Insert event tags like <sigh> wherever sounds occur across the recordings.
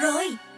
rồi Good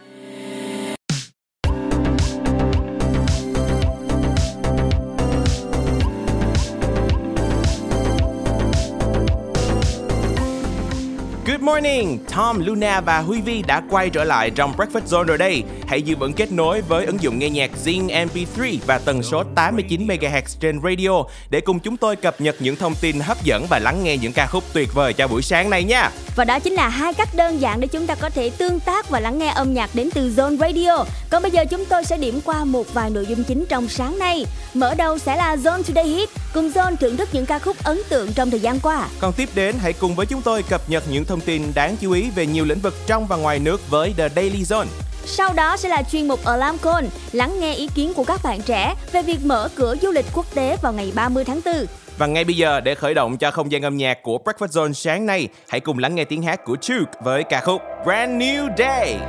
morning, Tom, Luna và Huy Vi đã quay trở lại trong Breakfast Zone rồi đây. Hãy giữ vững kết nối với ứng dụng nghe nhạc Zing MP3 và tần số 89 MHz trên radio để cùng chúng tôi cập nhật những thông tin hấp dẫn và lắng nghe những ca khúc tuyệt vời cho buổi sáng này nha. Và đó chính là hai cách đơn giản để chúng ta có thể tương tác và lắng nghe âm nhạc đến từ Zone Radio. Còn bây giờ chúng tôi sẽ điểm qua một vài nội dung chính trong sáng nay. Mở đầu sẽ là Zone Today Hit, cùng Zone thưởng thức những ca khúc ấn tượng trong thời gian qua. Còn tiếp đến hãy cùng với chúng tôi cập nhật những thông tin đáng chú ý về nhiều lĩnh vực trong và ngoài nước với The Daily Zone. Sau đó sẽ là chuyên mục Alarm Call, lắng nghe ý kiến của các bạn trẻ về việc mở cửa du lịch quốc tế vào ngày 30 tháng 4. Và ngay bây giờ để khởi động cho không gian âm nhạc của Breakfast Zone sáng nay, hãy cùng lắng nghe tiếng hát của Chuke với ca khúc Brand New Day.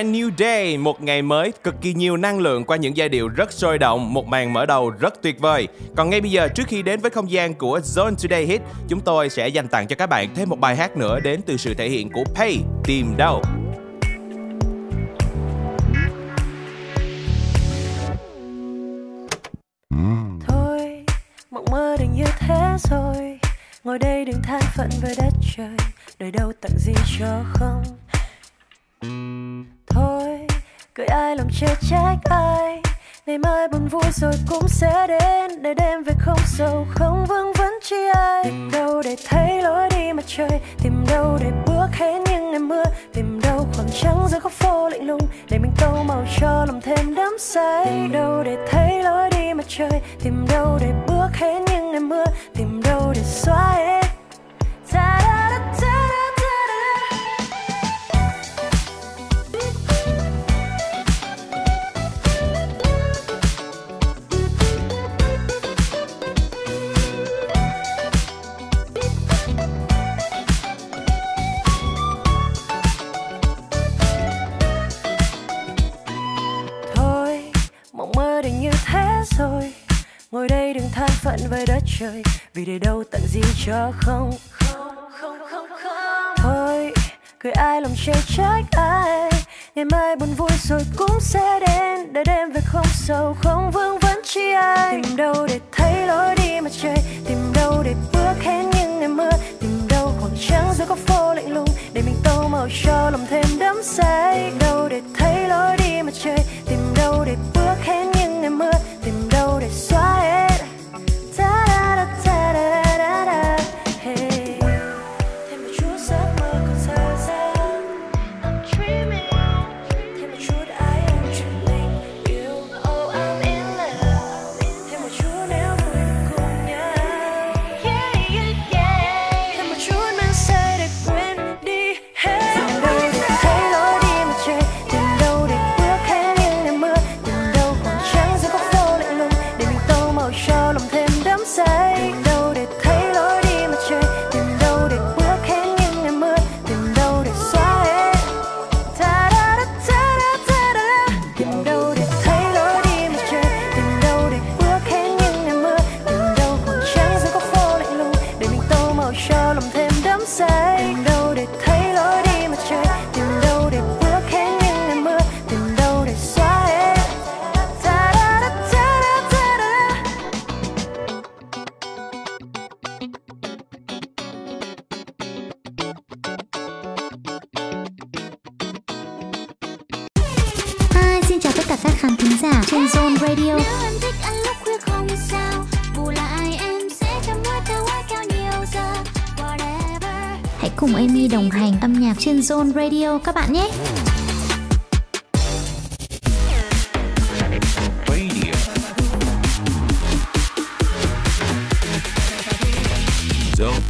Brand New Day, một ngày mới cực kỳ nhiều năng lượng qua những giai điệu rất sôi động, một màn mở đầu rất tuyệt vời. Còn ngay bây giờ trước khi đến với không gian của Zone Today Hit, chúng tôi sẽ dành tặng cho các bạn thêm một bài hát nữa đến từ sự thể hiện của Pay, Tìm Đâu. thôi mộng mơ đừng như thế rồi ngồi đây đừng than phận với đất trời đời đâu tặng gì cho không cười ai lòng chê trách ai. Ngày mai buồn vui rồi cũng sẽ đến để đêm về không sầu không vương vấn chi ai. Tìm đâu để thấy lối đi mặt trời, tìm đâu để bước hết những ngày mưa. Tìm đâu khoảng trắng giữa góc phố lạnh lùng, để mình tô màu cho lòng thêm đắm say. Tìm đâu để thấy lối đi mặt trời, tìm đâu để bước hết những ngày mưa. Tìm đâu để xóa hết. Ta-da! Rồi ngồi đây đừng than phận với đất trời, vì để đâu tặng gì cho không? Thôi, cười ai lòng chê trách ai? Ngày mai buồn vui rồi cũng sẽ đến. Để đêm về không sầu không vương vấn chi ai? Tìm đâu để thấy lối đi mặt trời, tìm đâu để bước hết những ngày mưa? Tìm đâu khoảng trắng giữa góc phố lạnh lùng, để mình tô màu cho lòng thêm đắm say. Tìm đâu để thấy lối đi mặt trời, tìm đâu để bước hết những ngày mưa? Tìm đâu để xóa hết đồng hành âm nhạc trên Zone Radio các bạn nhé. Radio. Zone.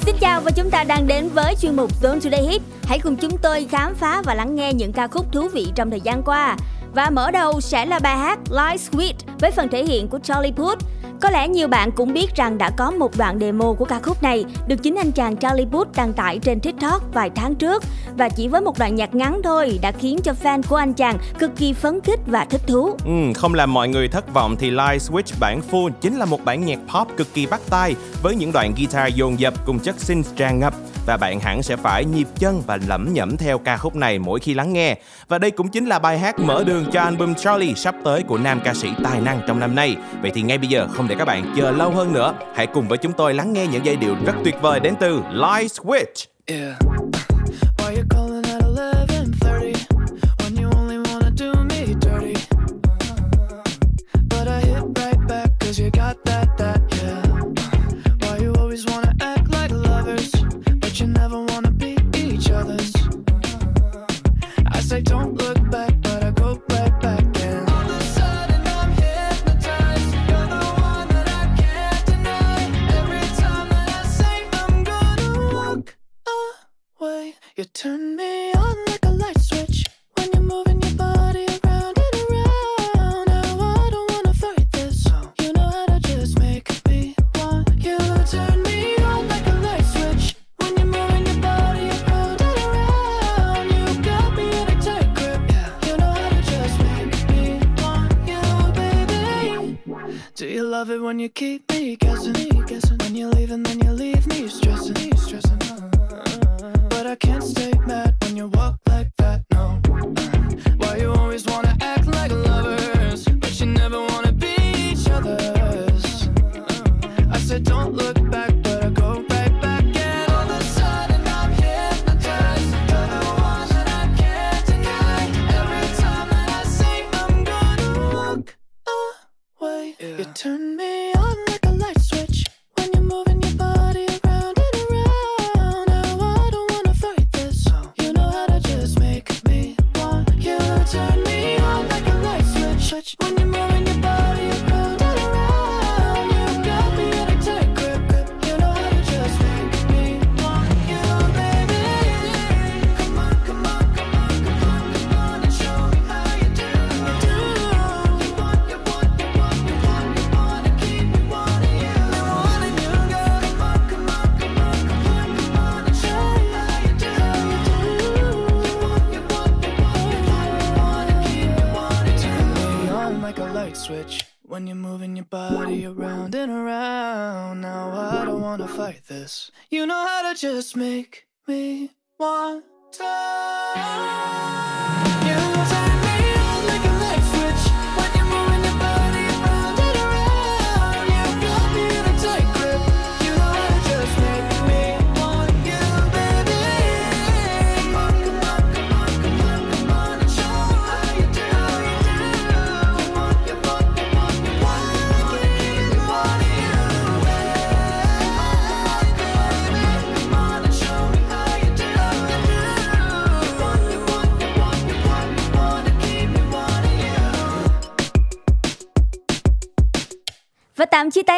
Xin chào và chúng ta đang đến với chuyên mục Zone Today Hit. Hãy cùng chúng tôi khám phá và lắng nghe những ca khúc thú vị trong thời gian qua. Và mở đầu sẽ là bài hát Light Sweet với phần thể hiện của Charlie Puth. Có lẽ nhiều bạn cũng biết rằng đã có một đoạn demo của ca khúc này được chính anh chàng Charlie Puth đăng tải trên TikTok vài tháng trước và chỉ với một đoạn nhạc ngắn thôi đã khiến cho fan của anh chàng cực kỳ phấn khích và thích thú. Ừ, không làm mọi người thất vọng thì Light Switch bản full chính là một bản nhạc pop cực kỳ bắt tai với những đoạn guitar dồn dập cùng chất synth tràn ngập và bạn hẳn sẽ phải nhịp chân và lẩm nhẩm theo ca khúc này mỗi khi lắng nghe. Và đây cũng chính là bài hát mở đường cho album Charlie sắp tới của nam ca sĩ tài năng trong năm nay. Vậy thì ngay bây giờ không để các bạn chờ lâu hơn nữa, hãy cùng với chúng tôi lắng nghe những giai điệu rất tuyệt vời đến từ Light Switch. Yeah.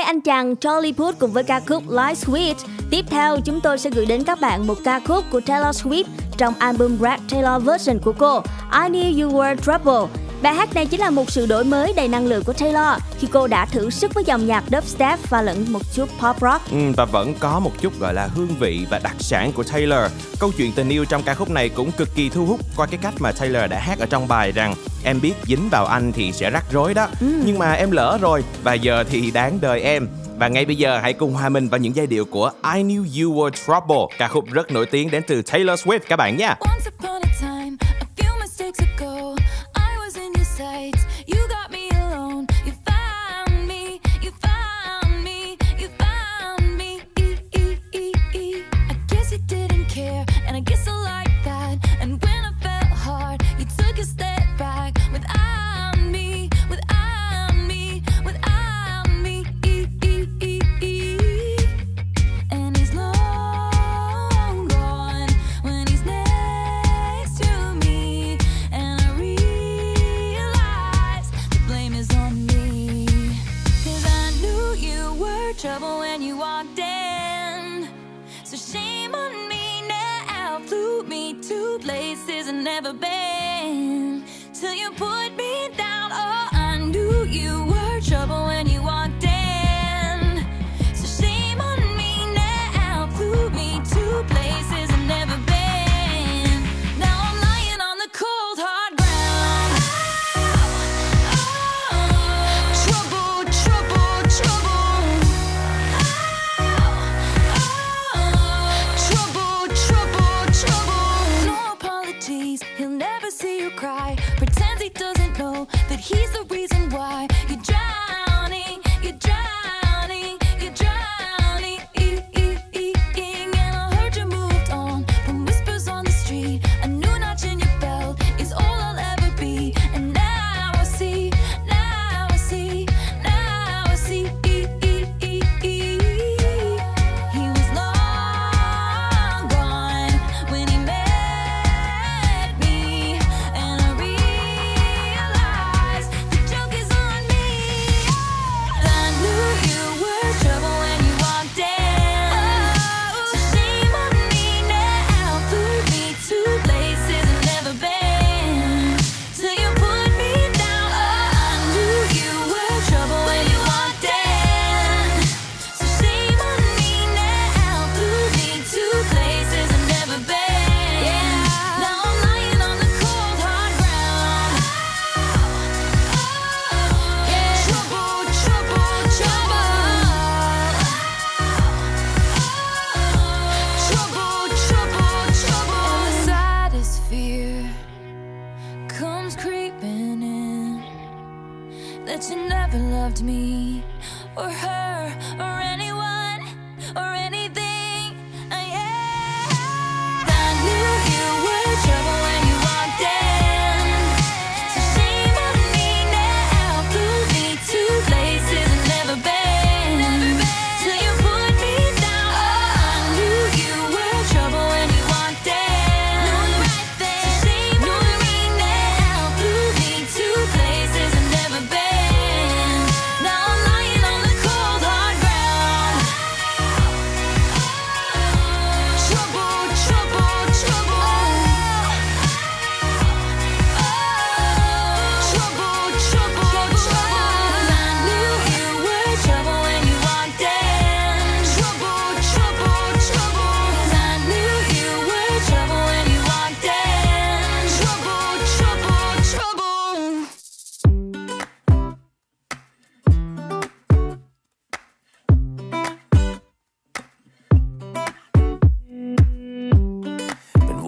Anh chàng Charlie Puth cùng với ca khúc Light Sweet. Tiếp theo, chúng tôi sẽ gửi đến các bạn một ca khúc của Taylor Swift trong album Brad Taylor version của cô, I Knew You Were Trouble. Bài hát này chính là một sự đổi mới đầy năng lượng của Taylor khi cô đã thử sức với dòng nhạc dubstep và lẫn một chút pop rock. Ừ, và vẫn có một chút gọi là hương vị và đặc sản của Taylor. Câu chuyện tình yêu trong ca khúc này cũng cực kỳ thu hút qua cái cách mà Taylor đã hát ở trong bài rằng em biết dính vào anh thì sẽ rắc rối đó. Nhưng mà em lỡ rồi và giờ thì đáng đời em. Và ngay bây giờ hãy cùng hòa mình vào những giai điệu của I Knew You Were Trouble, ca khúc rất nổi tiếng đến từ Taylor Swift các bạn nha. Once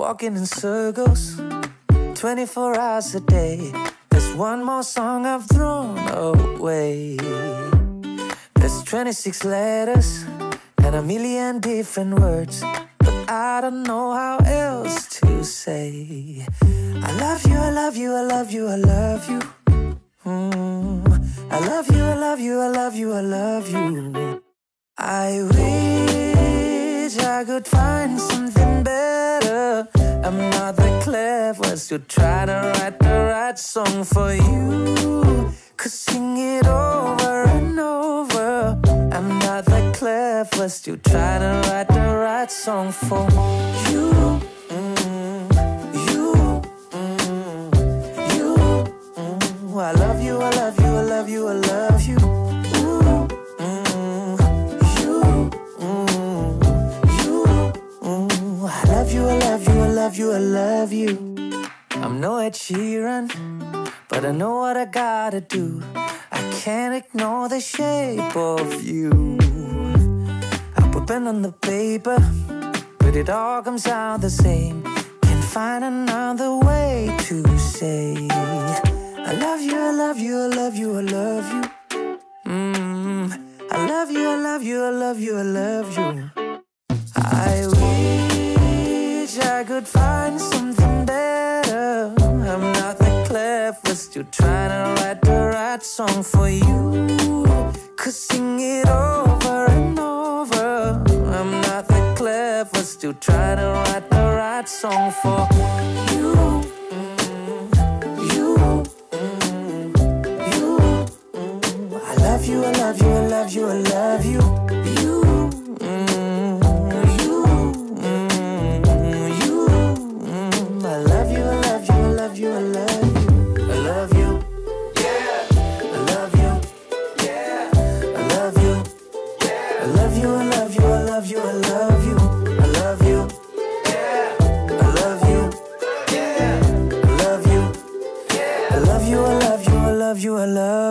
walking in circles 24 hours a day. There's one more song I've thrown away. There's 26 letters and a million different words. But I don't know how else to say. I love you, I love you, I love you, I love you. Mm. I love you, I love you, I love you, I love you. I wish I could find something better. I'm not that clever, so try to write the right song for you. Could sing it over and over. I'm not that clever, still try to write the right song for you. Mm, you, mm, you. Mm, I love you, I love you, I love you, I love you. Love you, I love you. I'm no Ed Sheeran, but I know what I gotta do. I can't ignore the shape of you. I put pen on the paper, but it all comes out the same. Can't find another way to say, I love you, I love you, I love you, I love you. Mm, I love you, I love you, I love you, I love you. I wish I could find something better. I'm not the that clever, still trying to write the right song for you. Could sing it over and over. I'm not the that clever, still trying to write the right song for you. You, you. I love you, I love you, I love you, I love. You,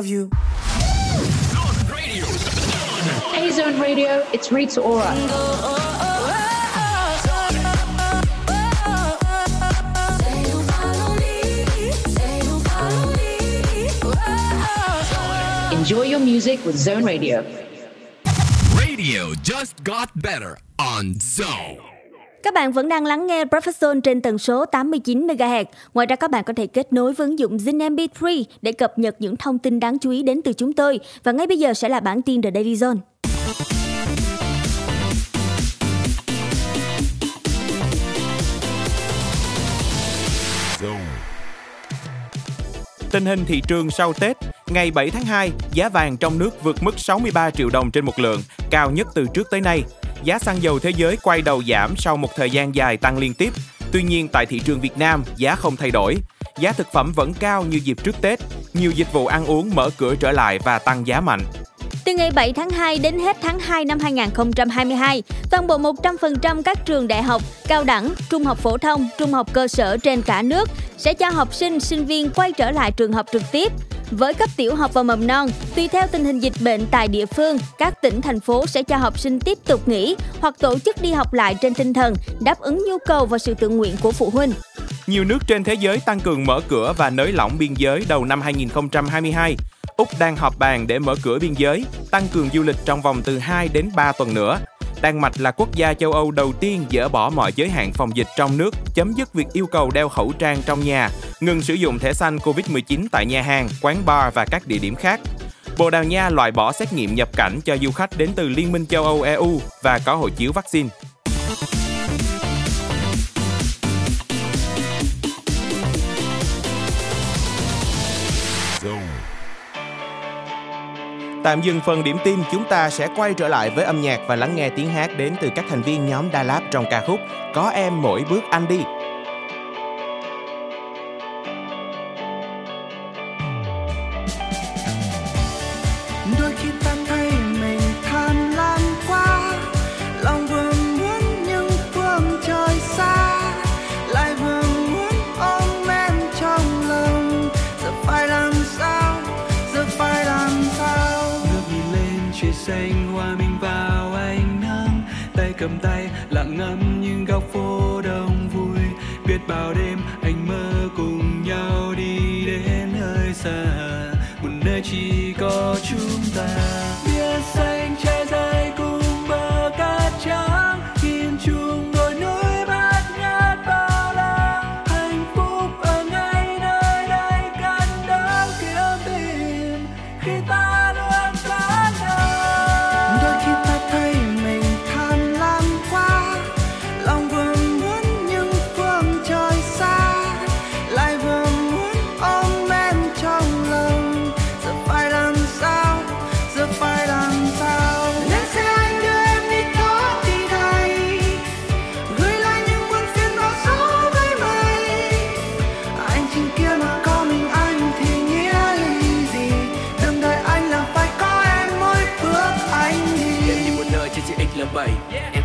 you, I love you. Hey Zone Radio, it's Rita Ora. Enjoy your music with Zone Radio. Radio just got better on Zone. Các bạn vẫn đang lắng nghe Professor trên tần số 89 MHz. Ngoài ra các bạn có thể kết nối với ứng dụng Zin MP3 để cập nhật những thông tin đáng chú ý đến từ chúng tôi. Và ngay bây giờ sẽ là bản tin The Daily Zone. Tình hình thị trường sau Tết, ngày 7 tháng 2, giá vàng trong nước vượt mức 63 triệu đồng trên một lượng, cao nhất từ trước tới nay. Giá xăng dầu thế giới quay đầu giảm sau một thời gian dài tăng liên tiếp. Tuy nhiên tại thị trường Việt Nam, giá không thay đổi. Giá thực phẩm vẫn cao như dịp trước Tết. Nhiều dịch vụ ăn uống mở cửa trở lại và tăng giá mạnh. Từ ngày 7 tháng 2 đến hết tháng 2 năm 2022, toàn bộ 100% các trường đại học, cao đẳng, trung học phổ thông, trung học cơ sở trên cả nước sẽ cho học sinh, sinh viên quay trở lại trường học trực tiếp. Với cấp tiểu học và mầm non, tùy theo tình hình dịch bệnh tại địa phương, các tỉnh thành phố sẽ cho học sinh tiếp tục nghỉ hoặc tổ chức đi học lại trên tinh thần đáp ứng nhu cầu và sự tự nguyện của phụ huynh. Nhiều nước trên thế giới tăng cường mở cửa và nới lỏng biên giới đầu năm 2022. Úc đang họp bàn để mở cửa biên giới, tăng cường du lịch trong vòng từ 2 đến 3 tuần nữa. Đan Mạch là quốc gia châu Âu đầu tiên dỡ bỏ mọi giới hạn phòng dịch trong nước, chấm dứt việc yêu cầu đeo khẩu trang trong nhà, ngừng sử dụng thẻ xanh Covid-19 tại nhà hàng, quán bar và các địa điểm khác. Bồ Đào Nha loại bỏ xét nghiệm nhập cảnh cho du khách đến từ Liên minh châu Âu EU và có hộ chiếu vaccine. Tạm dừng phần điểm tin, chúng ta sẽ quay trở lại với âm nhạc và lắng nghe tiếng hát đến từ các thành viên nhóm Đà Lạt trong ca khúc Có em mỗi bước anh đi. Cầm tay, lặng ngắm những góc phố đông vui. Biết bao đêm anh mơ cùng nhau đi đến nơi xa. Một nơi chỉ có chúng ta.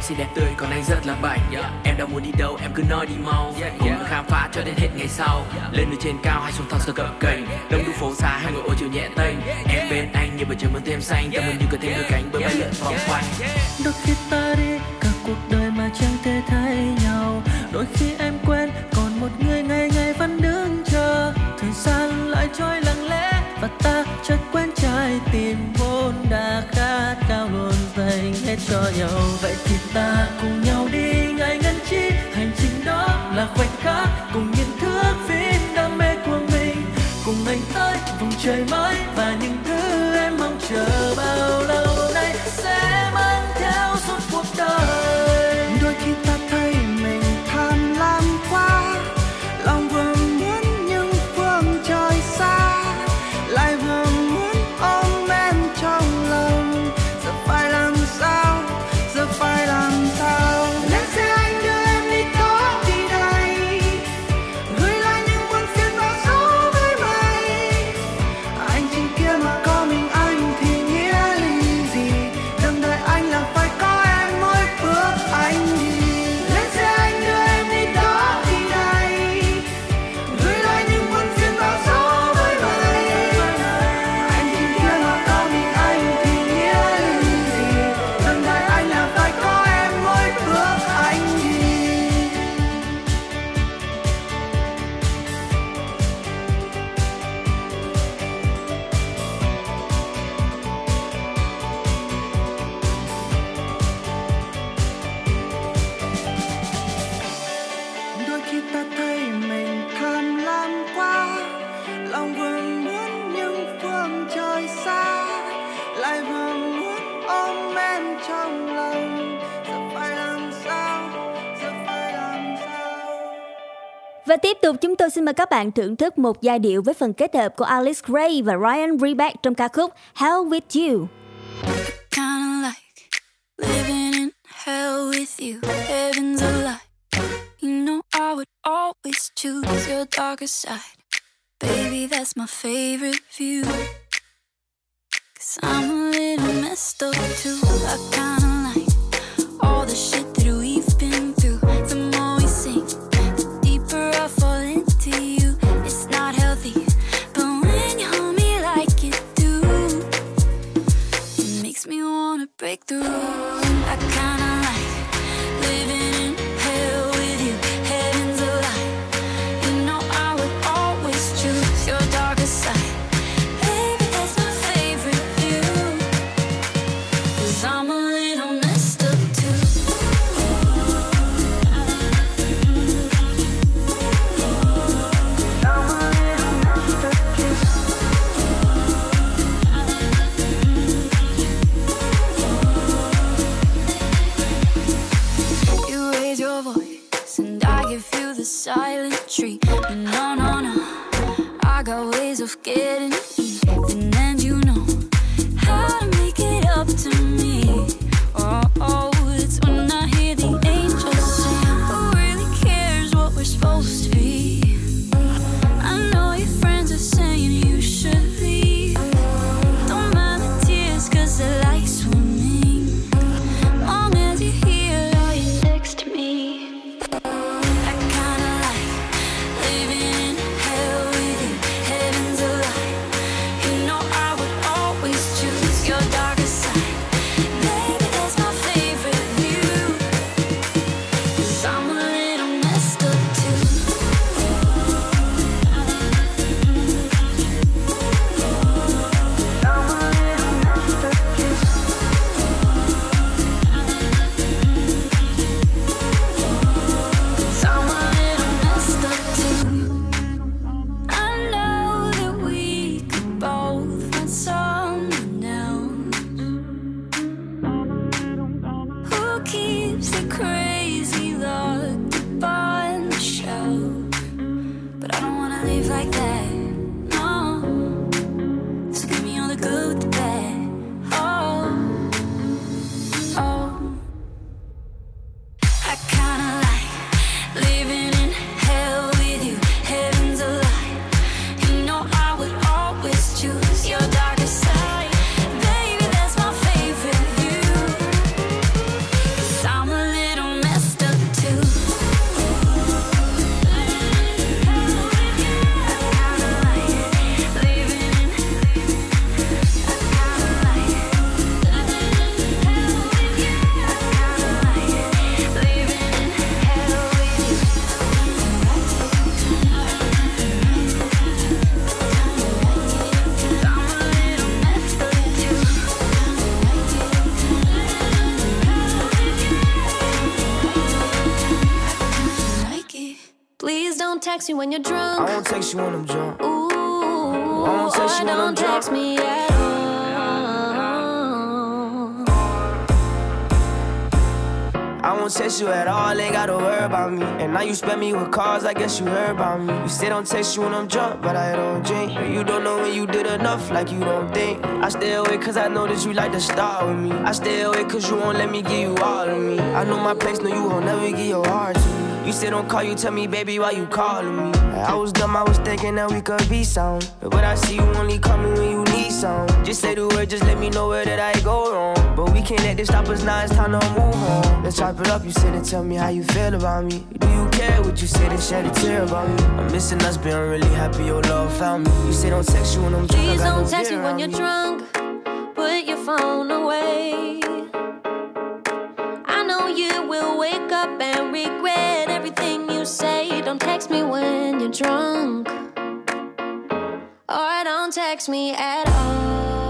Xinh đẹp tươi còn anh rất là bảnh. Em đang muốn đi đâu em cứ nói đi mau. Cùng nhau khám phá cho đến hết ngày sau. Lên từ trên cao hay xuống thang sơ cập cành. Đông đu phố xa hay ngồi ô chiều nhẹ tênh. Em bên anh như bầu trời mơn thêm xanh. Tâm hồn như có thêm đôi cánh bơi bay lượn vòng quanh. Đôi khi ta đi cả cuộc đời mà chẳng thể thấy nhau. Đôi khi em quên còn một người ngày ngày vẫn đứng chờ. Thời gian lại trôi lặng lẽ và ta chợt quên trái tim đã khát cao luôn, dành hết cho nhau. Vậy thì ta cùng nhau đi ngày ngân chi. Hành trình đó là khoảnh khắc cùng những thước phim đam mê của mình. Cùng anh tới vùng trời mới tiếp tục chúng tôi xin mời các bạn thưởng thức một giai điệu với phần kết hợp của Alice Gray và Ryan Reback trong ca khúc Hell With You. Kinda like living in hell with you. Heaven's a lie. You know I would always choose your darker side. Baby, that's my favorite view. Cause I'm a little messed up too. I kinda like all the shit break rules. I kinda silent treatment. No, no, no. I got ways of getting even, and you know how to make it up to me. Text me when you're drunk. I won't text you when I'm drunk. Ooh, I won't text you when I'm don't text drunk. me at all. I won't text you at all, ain't gotta worry about me. And now you spend me with calls, I guess you heard about me. You say don't text you when I'm drunk, but I don't drink. You don't know when you did enough, like you don't think. I stay away cause I know that you like to start with me. I stay away cause you won't let me give you all of me. I know my place, no, you won't never give your heart to me. You say don't call, you tell me, baby, why you calling me? I was dumb, I was thinking that we could be some. But I see you only call me when you need some. Just say the word, just let me know where did I go wrong. But we can't let this stop us now, it's time to move on. Let's chop it up, you sit and tell me how you feel about me. Do you care what you say and shed a tear about me? I'm missing us, but I'm really happy your love found me. You say don't text you when I'm drunk, Please don't no text me when you're me. drunk. Put your phone away. Text me when you're drunk. Or don't text me at all.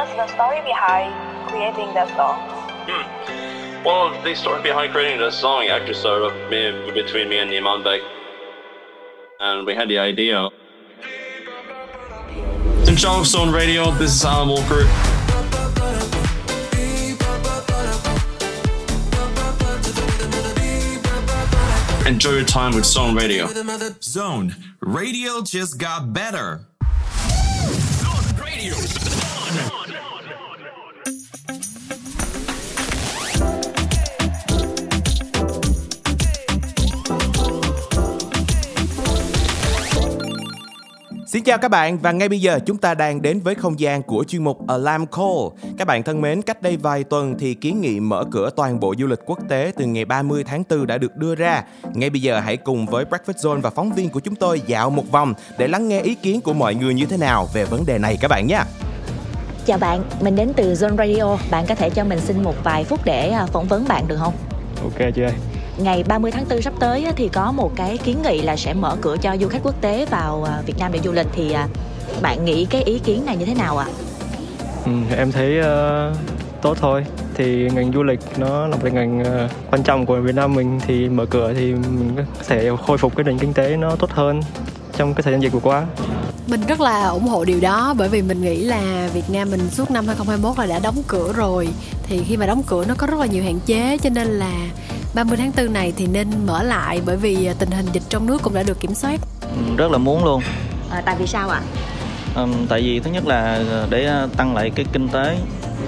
Us the story behind creating that song? Hmm. Well, the story behind creating the song actually started up me, between me and Iman Beck. And we had the idea. In John Stone Radio, this is Alan Walker. Enjoy your time with Stone Radio. Zone Radio just got better. Xin chào các bạn và ngay bây giờ chúng ta đang đến với không gian của chuyên mục Alarm Call. Các bạn thân mến, cách đây vài tuần thì kiến nghị mở cửa toàn bộ du lịch quốc tế từ ngày 30 tháng 4 đã được đưa ra. Ngay bây giờ hãy cùng với Breakfast Zone và phóng viên của chúng tôi dạo một vòng để lắng nghe ý kiến của mọi người như thế nào về vấn đề này các bạn nhé. Chào bạn, mình đến từ Zone Radio. Bạn có thể cho mình xin một vài phút để à, phỏng vấn bạn được không? Ok chị ơi Ngày 30 tháng 4 sắp tới thì có một cái kiến nghị là sẽ mở cửa cho du khách quốc tế vào à, Việt Nam để du lịch. Thì à, bạn nghĩ cái ý kiến này như thế nào ạ? ừ, Em thấy uh, tốt thôi. Thì ngành du lịch nó là một ngành uh, quan trọng của Việt Nam mình. Thì mở cửa thì mình có thể khôi phục cái nền kinh tế nó tốt hơn. Trong cái thời gian dịch vừa qua. Mình rất là ủng hộ điều đó bởi vì mình nghĩ là Việt Nam mình suốt năm 2021 là đã đóng cửa rồi. Thì khi mà đóng cửa nó có rất là nhiều hạn chế cho nên là 30 tháng 4 này thì nên mở lại bởi vì tình hình dịch trong nước cũng đã được kiểm soát. Ừ, rất là muốn luôn. À, tại vì sao ạ? Ừm, tại vì thứ nhất là để ờ, tăng lại cái kinh tế.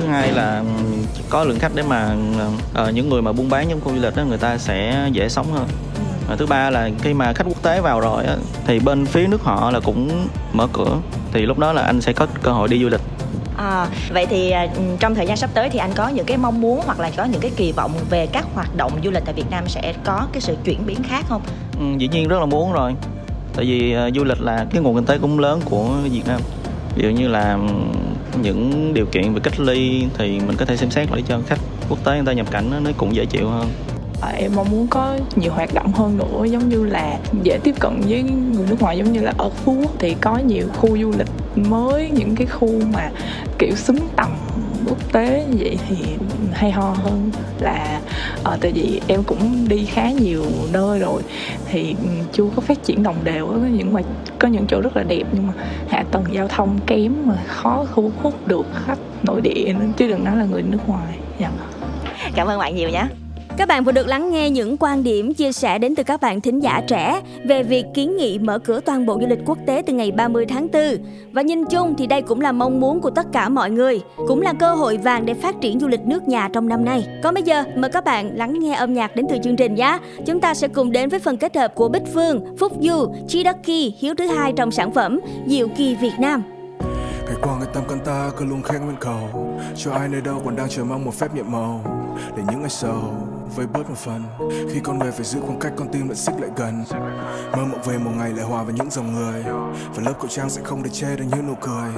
Thứ hai là ừm, có lượng khách để mà ờ, những người mà buôn bán trong khu du lịch đó người ta sẽ dễ sống hơn và thứ ba là khi mà khách quốc tế vào rồi á, thì bên phía nước họ là cũng mở cửa. Thì lúc đó là anh sẽ có cơ hội đi du lịch. À, vậy thì à, trong thời gian sắp tới thì anh có những cái mong muốn hoặc là có những cái kỳ vọng về các hoạt động du lịch tại Việt Nam sẽ có cái sự chuyển biến khác không? Ừ, dĩ nhiên rất là muốn rồi. Tại vì ờ, du lịch là cái nguồn kinh tế cũng lớn của Việt Nam. Ví dụ như là ừm, những điều kiện về cách ly thì mình có thể xem xét để cho khách quốc tế người ta nhập cảnh nó- cũng dễ chịu hơn em mong muốn có nhiều hoạt động hơn nữa giống như là dễ tiếp cận với người nước ngoài giống như là ở Phú Quốc thì có nhiều khu du lịch mới những cái khu mà kiểu xứng tầm quốc tế vậy thì hay ho hơn là à, tại vì em cũng đi khá nhiều nơi rồi thì ừ, chưa có phát triển đồng đều có những mà có những chỗ rất là đẹp nhưng mà hạ tầng giao thông kém mà khó thu hút được khách nội địa chứ đừng nói là người nước ngoài dạ. Cảm ơn bạn nhiều nhé. Các bạn vừa được lắng nghe những quan điểm chia sẻ đến từ các bạn thính giả trẻ về việc kiến nghị mở cửa toàn bộ du lịch quốc tế từ ngày 30 tháng 4. Và nhìn chung thì đây cũng là mong muốn của tất cả mọi người, cũng là cơ hội vàng để phát triển du lịch nước nhà trong năm nay. Còn bây giờ mời các bạn lắng nghe âm nhạc đến từ chương trình nhé. Chúng ta sẽ cùng đến với phần kết hợp của Bích Phương, Phúc Du, Chi Đắc Kỳ, Hiếu thứ hai trong sản phẩm Diệu Kỳ Việt Nam. Ngày qua người tâm can ta cứ luôn khen nguyên cầu. Cho ai nơi đâu còn đang chờ mong một phép nhiệm màu. Để những ngày sầu với bớt một phần. Khi con người phải giữ khoảng cách, con tim lại xích lại gần. Mơ mộng về một ngày lại hòa với những dòng người. Và lớp khẩu trang sẽ không để che được những nụ cười.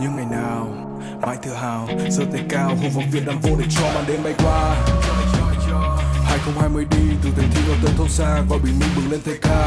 Nhưng ngày nào, mãi tự hào, giơ tay cao, hô vọng việt nam vô để cho màn đêm bay qua. 2020 đi, từ thành thị ở tới thôn xa và bình minh bừng lên thay ca.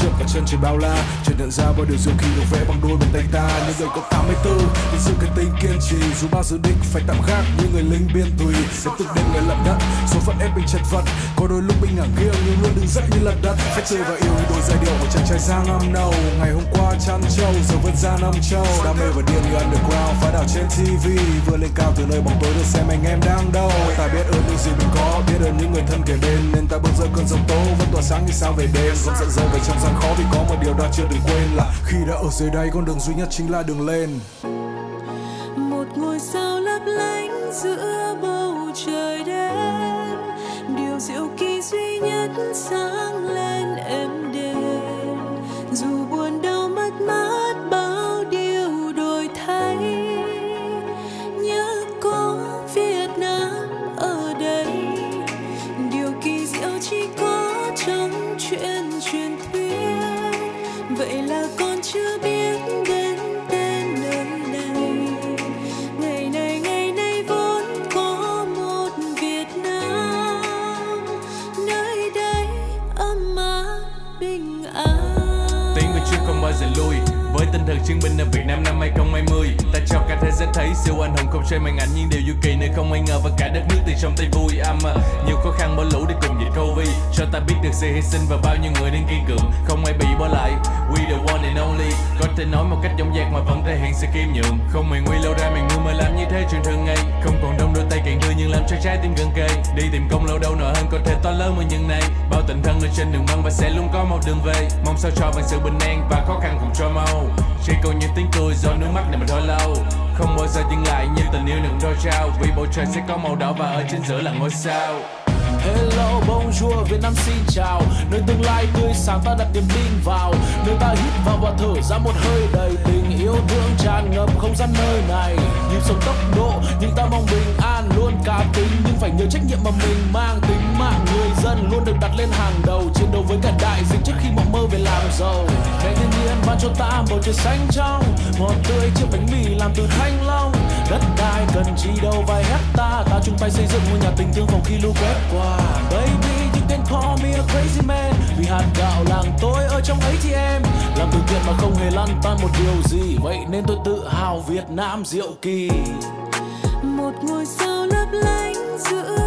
Chân cả chân trời bao la chợt nhận ra bao điều diệu kỳ được vẽ bằng đôi bàn tay ta. Những người có 84 vì giữ cái tinh kiên trì. Dù bao dự định phải tạm gác như người lính biên tùy. Sẽ từng đêm người lận đất, số phận ép mình chật vật. Có đôi lúc mình ngả nghiêng nhưng luôn đứng dậy như lật đất. Phải chơi và yêu đôi giai điệu của chàng trai giang năm nâu ngày hôm qua chăn trâu, giờ vẫn ra năm châu. Đam mê và điên như underground, phá đảo trên tv vừa lên cao từ nơi bóng tối được xem anh em đang đâu. Ta biết ơn những gì mình có biết những người thân kề bên. Nên ta bước giữa cơn giông tố, vẫn tỏa sáng như sao về đêm. Không giận rơi về trong gian khó vì có một điều ta chưa đừng quên là khi đã ở dưới đây con đường duy nhất chính là đường lên. Một ngôi sao lấp lánh giữa bầu trời đêm. Điều diệu kỳ duy nhất sáng lên em tinh thần chiến binh ở Việt Nam năm 2020 Ta cho cả thế giới thấy siêu anh hùng không chơi màn ảnh nhưng điều du kỳ nơi không ai ngờ và cả đất nước từ trong tay vui. Âm à, nhiều khó khăn bỏ lũ để cùng dịch Covid cho ta biết được sự hy sinh và bao nhiêu người đang kiên cường không ai bị bỏ lại. We the one and only có thể nói một cách dõng dạc mà vẫn thể hiện sự kiêm nhường. Không mày nguy lâu ra mày ngu mà làm như thế chuyện thường ngày. Không còn đông đôi tay càng đưa nhưng làm cho trái tim gần kề. Đi tìm công lâu đâu nợ hơn có thể to lớn hơn những này. Bao tình thân ở trên đường băng và sẽ luôn có một đường về. Mong sao cho bằng sự bình an và khó khăn cùng cho mau. Chỉ còn những tiếng cười do nước mắt này mà thôi lâu không bao giờ dừng lại như tình yêu đừng đôi trao. Vì bầu trời sẽ có màu đỏ và ở trên giữa là ngôi sao. Hello, bonjour, Việt Nam xin chào. Nơi tương lai tươi sáng ta đặt niềm tin vào. Nơi ta hít vào và thở ra một hơi đầy tình yêu thương tràn ngập không gian nơi này. Nhịp sống tốc độ, nhưng ta mong bình an Luôn cá tính. Nhưng phải nhớ trách nhiệm mà mình mang Tính mạng người dân luôn được đặt lên hàng đầu. Chiến đấu với cả đại dịch trước khi mộng mơ về làm giàu. Mẹ thiên nhiên ban cho ta bầu trời xanh trong, Ngọt tươi chiếc bánh mì làm từ thanh long. Đất đai cần chi đâu vài hecta. Ta chung tay xây dựng ngôi nhà tình thương phòng khi lũ quét qua. Baby you call me a crazy man. Vì hạt gạo làng tôi ở trong ấy thì em Làm từ thiện mà không hề lăn tan một điều gì. Vậy nên tôi tự hào Việt Nam diệu kỳ. Một ngôi sao lấp lánh giữa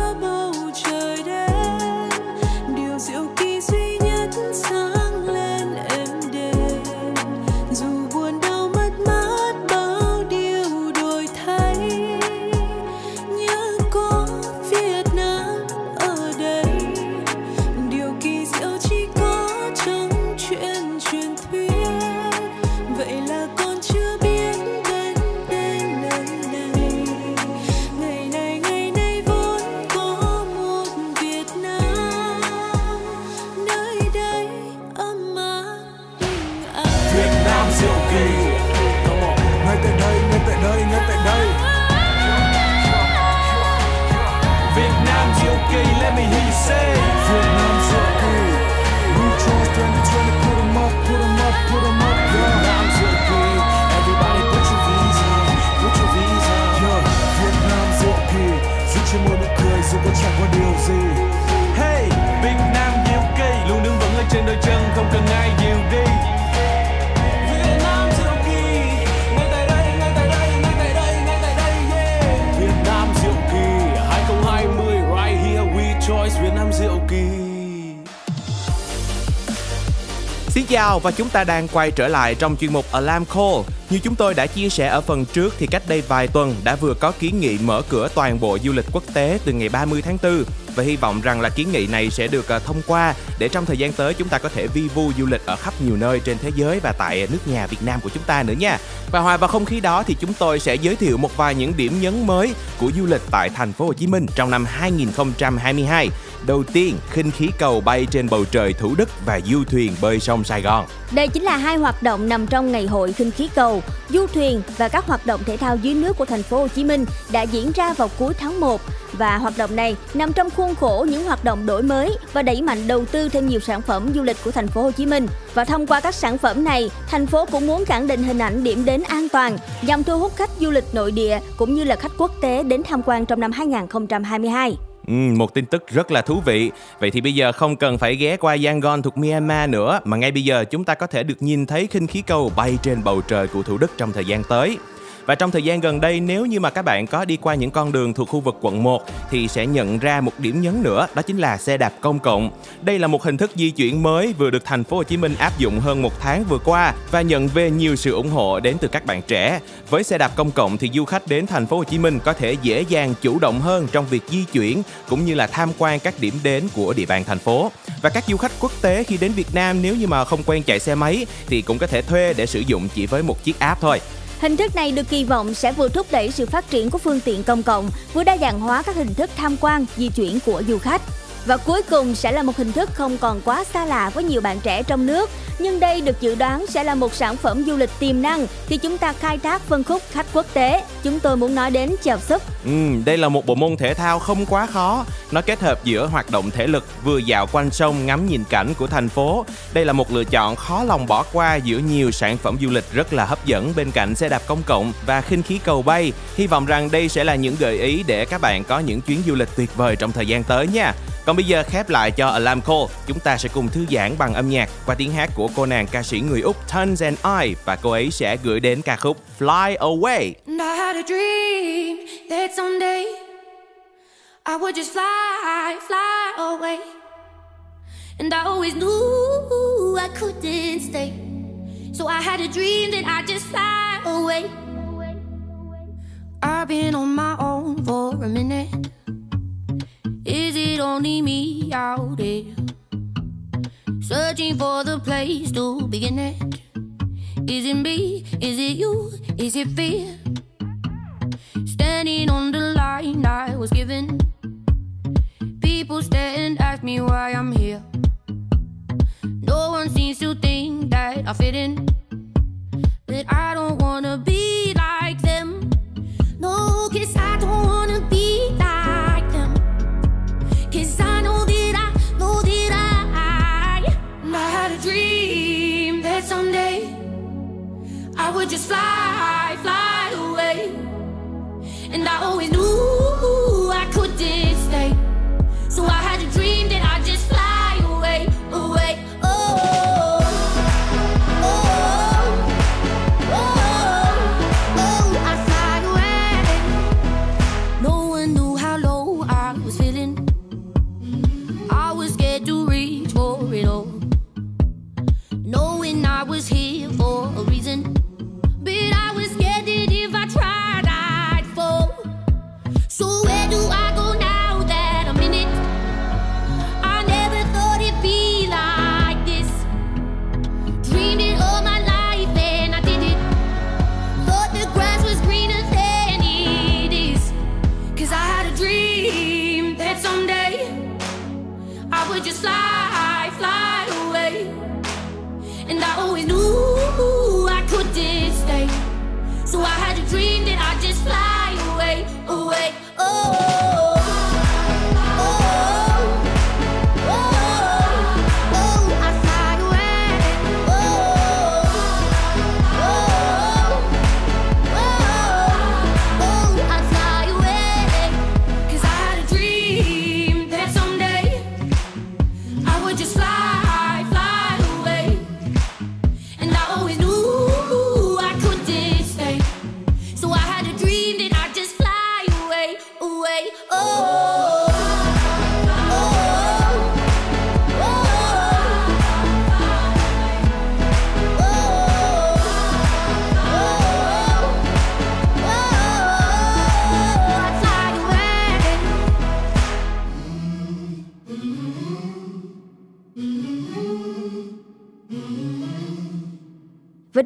trên đôi chân Không cần ai dìu đi. Việt Nam diệu kỳ ngay tại đây ngay tại đây ngay tại đây ngay tại đây yeah. Việt Nam diệu kỳ 2020 right here we choice Việt Nam diệu kỳ. Xin chào và chúng ta đang quay trở lại trong chuyên mục Alarm Call. Như chúng tôi đã chia sẻ ở phần trước thì cách đây vài tuần đã vừa có kiến nghị mở cửa toàn bộ du lịch quốc tế từ ngày 30 tháng 4 và hy vọng rằng là kiến nghị này sẽ được ờ, thông qua để trong thời gian tới chúng ta có thể vi vu du lịch ở khắp nhiều nơi trên thế giới và tại nước nhà Việt Nam của chúng ta nữa nha. Và hòa vào không khí đó thì chúng tôi sẽ giới thiệu một vài những điểm nhấn mới của du lịch tại thành phố Hồ Chí Minh trong năm 2022. Đầu tiên, khinh khí cầu bay trên bầu trời Thủ Đức và du thuyền bơi sông Sài Gòn. Đây chính là hai hoạt động nằm trong ngày hội khinh khí cầu, du thuyền và các hoạt động thể thao dưới nước của thành phố Hồ Chí Minh đã diễn ra vào cuối tháng 1 và hoạt động này nằm trong khuôn khổ những hoạt động đổi mới và đẩy mạnh đầu tư thêm nhiều sản phẩm du lịch của thành phố Hồ Chí Minh. Và thông qua các sản phẩm này, thành phố cũng muốn khẳng định hình ảnh điểm đến an toàn nhằm thu hút khách du lịch nội địa cũng như là khách quốc tế đến tham quan trong năm 2022. Ừ, một tin tức rất là thú vị. Vậy thì bây giờ không cần phải ghé qua Yangon thuộc Myanmar nữa mà ngay bây giờ chúng ta có thể được nhìn thấy khinh khí cầu bay trên bầu trời của Thủ Đức trong thời gian tới. Và trong thời gian gần đây nếu như mà các bạn có đi qua những con đường thuộc khu vực quận 1 thì sẽ nhận ra một điểm nhấn nữa, đó chính là xe đạp công cộng. Đây là một hình thức di chuyển mới vừa được thành phố Hồ Chí Minh áp dụng hơn một tháng vừa qua và nhận về nhiều sự ủng hộ đến từ các bạn trẻ. Với xe đạp công cộng thì du khách đến thành phố Hồ Chí Minh có thể dễ dàng chủ động hơn trong việc di chuyển cũng như là tham quan các điểm đến của địa bàn thành phố. Và các du khách quốc tế khi đến Việt Nam nếu như mà không quen chạy xe máy thì cũng có thể thuê để sử dụng chỉ với một chiếc app thôi. Hình thức này được kỳ vọng sẽ vừa thúc đẩy sự phát triển của phương tiện công cộng, vừa đa dạng hóa các hình thức tham quan, di chuyển của du khách. Và cuối cùng sẽ là một hình thức không còn quá xa lạ với nhiều bạn trẻ trong nước, nhưng đây được dự đoán sẽ là một sản phẩm du lịch tiềm năng khi chúng ta khai thác phân khúc khách quốc tế. Chúng tôi muốn nói đến chèo súp. Ừ, đây là một bộ môn thể thao không quá khó. Nó kết hợp giữa hoạt động thể lực vừa dạo quanh sông ngắm nhìn cảnh của thành phố. Đây là một lựa chọn khó lòng bỏ qua giữa nhiều sản phẩm du lịch rất là hấp dẫn bên cạnh xe đạp công cộng và khinh khí cầu bay. Hy vọng rằng đây sẽ là những gợi ý để các bạn có những chuyến du lịch tuyệt vời trong thời gian tới nha. Còn bây giờ khép lại cho Alarm Call, chúng ta sẽ cùng thư giãn bằng âm nhạc qua tiếng hát của cô nàng ca sĩ người Úc Tons and I và cô ấy sẽ gửi đến ca khúc Fly Away. And I had a dream that someday I would just fly, fly away. And I always knew I couldn't stay. So I had a dream that I'd just fly away. I've been on my own for a minute. Is it only me out there? Searching for the place to begin at. Is it me? Is it you? Is it fear? Standing on the line I was given. People stare and ask me why I'm here. No one seems to think that I fit in. But I don't wanna be would just fly, fly away. And I always knew I couldn't stay. So I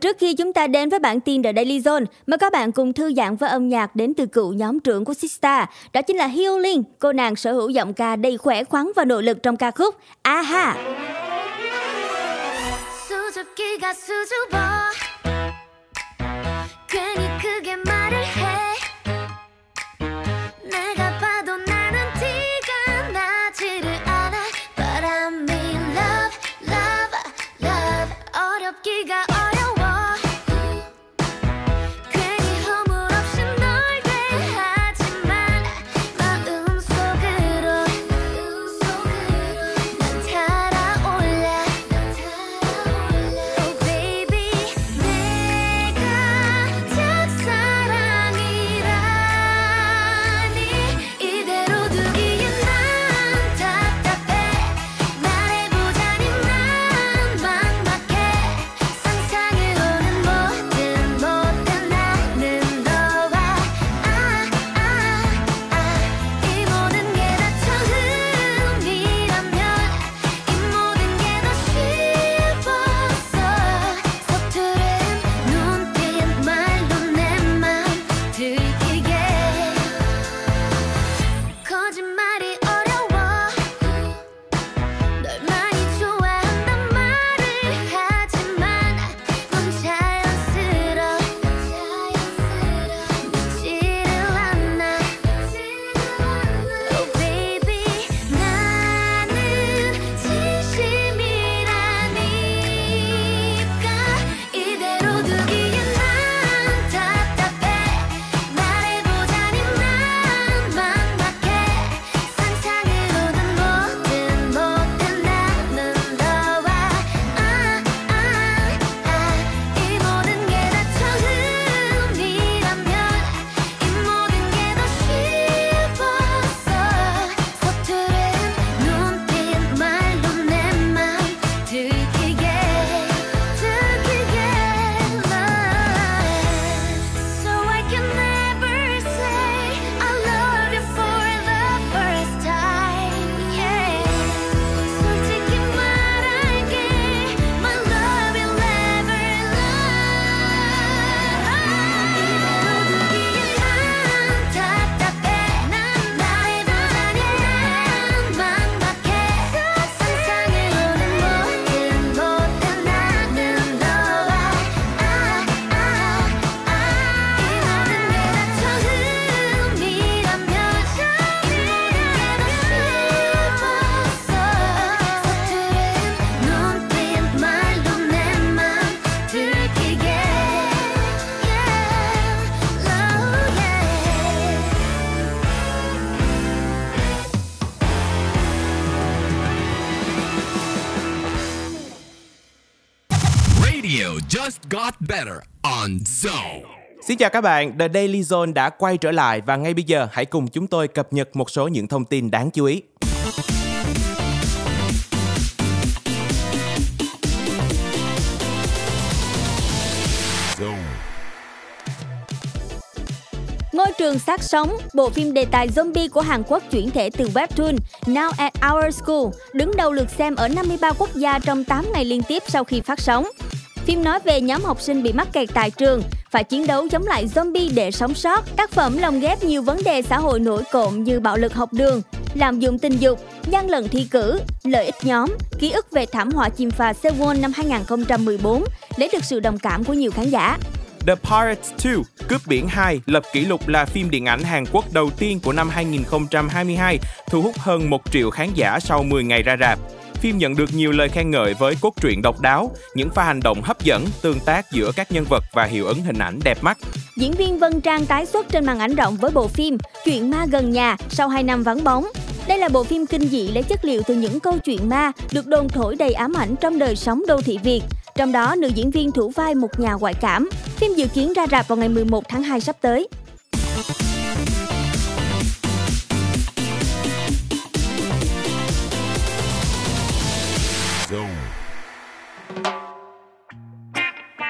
trước khi chúng ta đến với bản tin The Daily Zone, mời các bạn cùng thư giãn với âm nhạc đến từ cựu nhóm trưởng của Sista. Đó chính là Healing, cô nàng sở hữu giọng ca đầy khỏe khoắn và nội lực trong ca khúc Aha. 수줍기가 수줍어 괜히 Xin chào các bạn, The Daily Zone đã quay trở lại và ngay bây giờ hãy cùng chúng tôi cập nhật một số những thông tin đáng chú ý. Ngôi trường sát sống, bộ phim đề tài zombie của Hàn Quốc chuyển thể từ webtoon Now at Our School, đứng đầu lượt xem ở 53 quốc gia trong 8 ngày liên tiếp sau khi phát sóng. Phim nói về nhóm học sinh bị mắc kẹt tại trường, phải chiến đấu chống lại zombie để sống sót. Tác phẩm lồng ghép nhiều vấn đề xã hội nổi cộm như bạo lực học đường, lạm dụng tình dục, gian lận thi cử, lợi ích nhóm, ký ức về thảm họa chìm phà Sewol năm 2014, lấy được sự đồng cảm của nhiều khán giả. The Pirates 2, Cướp Biển 2, lập kỷ lục là phim điện ảnh Hàn Quốc đầu tiên của năm 2022, thu hút hơn 1 triệu khán giả sau 10 ngày ra rạp. Phim nhận được nhiều lời khen ngợi với cốt truyện độc đáo, những pha hành động hấp dẫn, tương tác giữa các nhân vật và hiệu ứng hình ảnh đẹp mắt. Diễn viên Vân Trang tái xuất trên màn ảnh rộng với bộ phim Chuyện ma gần nhà sau 2 năm vắng bóng. Đây là bộ phim kinh dị lấy chất liệu từ những câu chuyện ma được đồn thổi đầy ám ảnh trong đời sống đô thị Việt. Trong đó, nữ diễn viên thủ vai một nhà ngoại cảm. Phim dự kiến ra rạp vào ngày 11 tháng 2 sắp tới.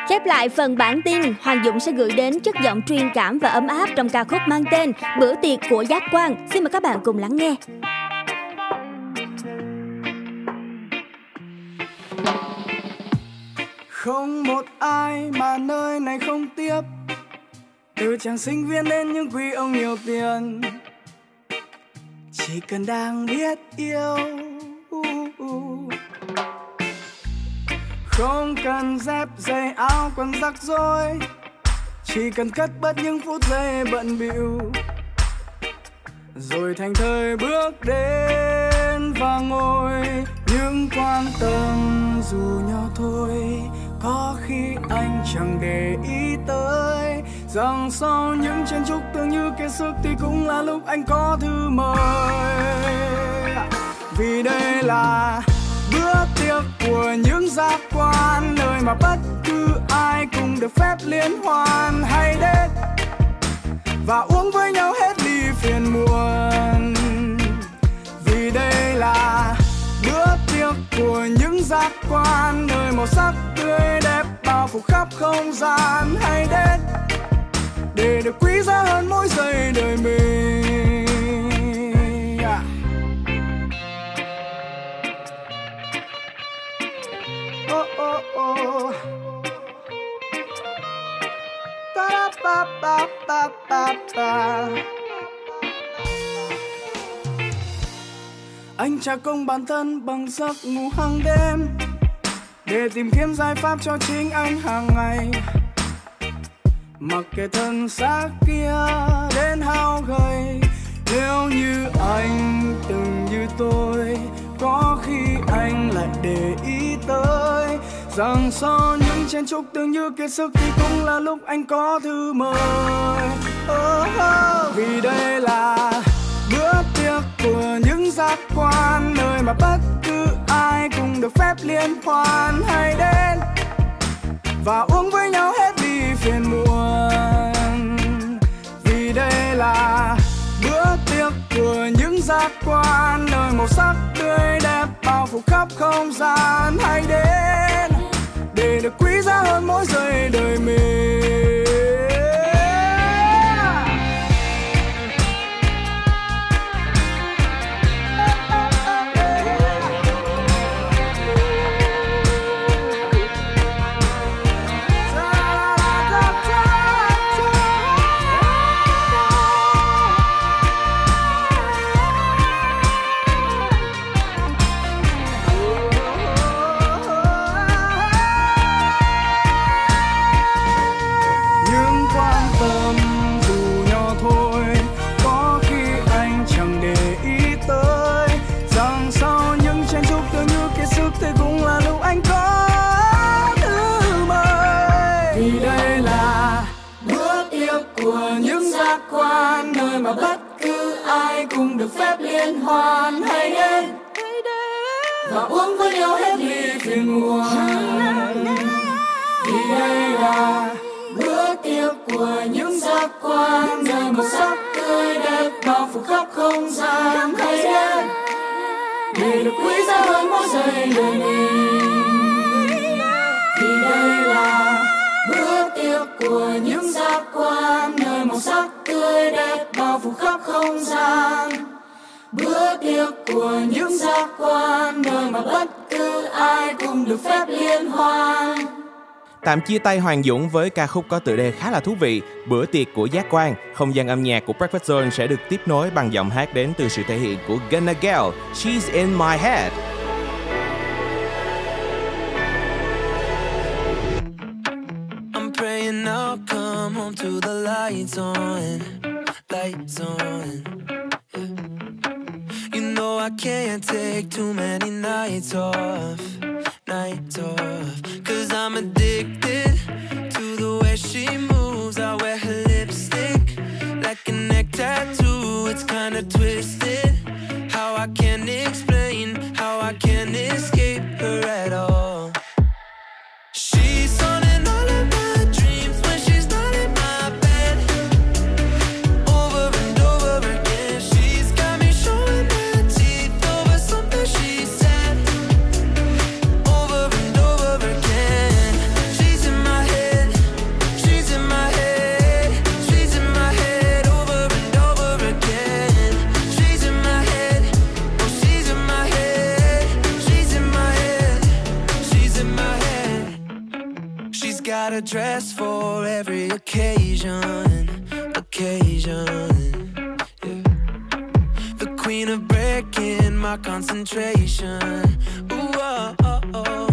Chép lại phần bản tin, Hoàng Dũng sẽ gửi đến chất giọng truyền cảm và ấm áp trong ca khúc mang tên Bữa tiệc của Giác Quan. Xin mời các bạn cùng lắng nghe. không một ai mà nơi này không tiếp từ chàng sinh viên đến những quý ông nhiều tiền chỉ cần đang biết yêu không cần dép giày áo, quần rắc rối. Chỉ cần cất bớt những phút giây bận bịu. Rồi thành thời bước đến và ngồi. Những quan tâm dù nhỏ thôi, có khi anh chẳng để ý tới. Rằng sau những chen chúc tưởng như kiệt sức thì cũng là lúc anh có thư mời. Vì đây là bữa tiệc của những giác quan, nơi mà bất cứ ai cũng được phép liên hoan. Hay đến và uống với nhau hết đi phiền muộn. Vì đây là bữa tiệc của những giác quan, nơi màu sắc tươi đẹp bao phủ khắp không gian. Hay đến để được quý giá hơn mỗi giây đời mình. Anh trả công bản thân bằng giấc ngủ hàng đêm Để tìm kiếm giải pháp cho chính anh hàng ngày Mặc kệ thân xác kia đến hao gầy Nếu như anh từng như tôi Có khi anh lại để ý tới Rằng sau những chen chúc tưởng như kiệt sức Thì cũng là lúc anh có thư mời oh, oh. Vì đây là bữa tiệc của giác quan, Nơi mà bất cứ ai cũng được phép liên hoan hay đến. Và uống với nhau hết đi phiền muộn. Vì đây là bữa tiệc của những giác quan, Nơi màu sắc tươi đẹp bao phủ khắp không gian hay đến. Để được quý giá hơn mỗi giây đời mình. Được phép liên hoan hay đến. Và uống với nhau hết ly phiền muộn vì đây là bữa tiệc của những giác quan. Nơi màu sắc tươi đẹp, bao phủ khắp không gian. Hay đến. Để được quý giá hơn mỗi giây đời mình vì đây là bữa tiệc của những giác quan. Nơi màu sắc tươi đẹp, bao phủ khắp không gian bữa tiệc của những giác quan nơi mà bất cứ ai cùng được phép liên hoan Tạm chia tay Hoàng Dũng với ca khúc có tựa đề khá là thú vị, Bữa tiệc của giác quan. Không gian âm nhạc của Breakfast Zone sẽ được tiếp nối bằng giọng hát đến từ sự thể hiện của Gunna Gal, She's in my head. I'm praying I'll come home to the lights on, lights on. Yeah. Know I can't take too many nights off, nights off. Cause I'm addicted to the way she moves. I wear her lipstick like a neck tattoo. It's kinda twisted. How I can't explain, how I can't escape her at all. dress for every occasion, occasion. Yeah. The queen of breaking my concentration. Ooh, oh, oh, oh.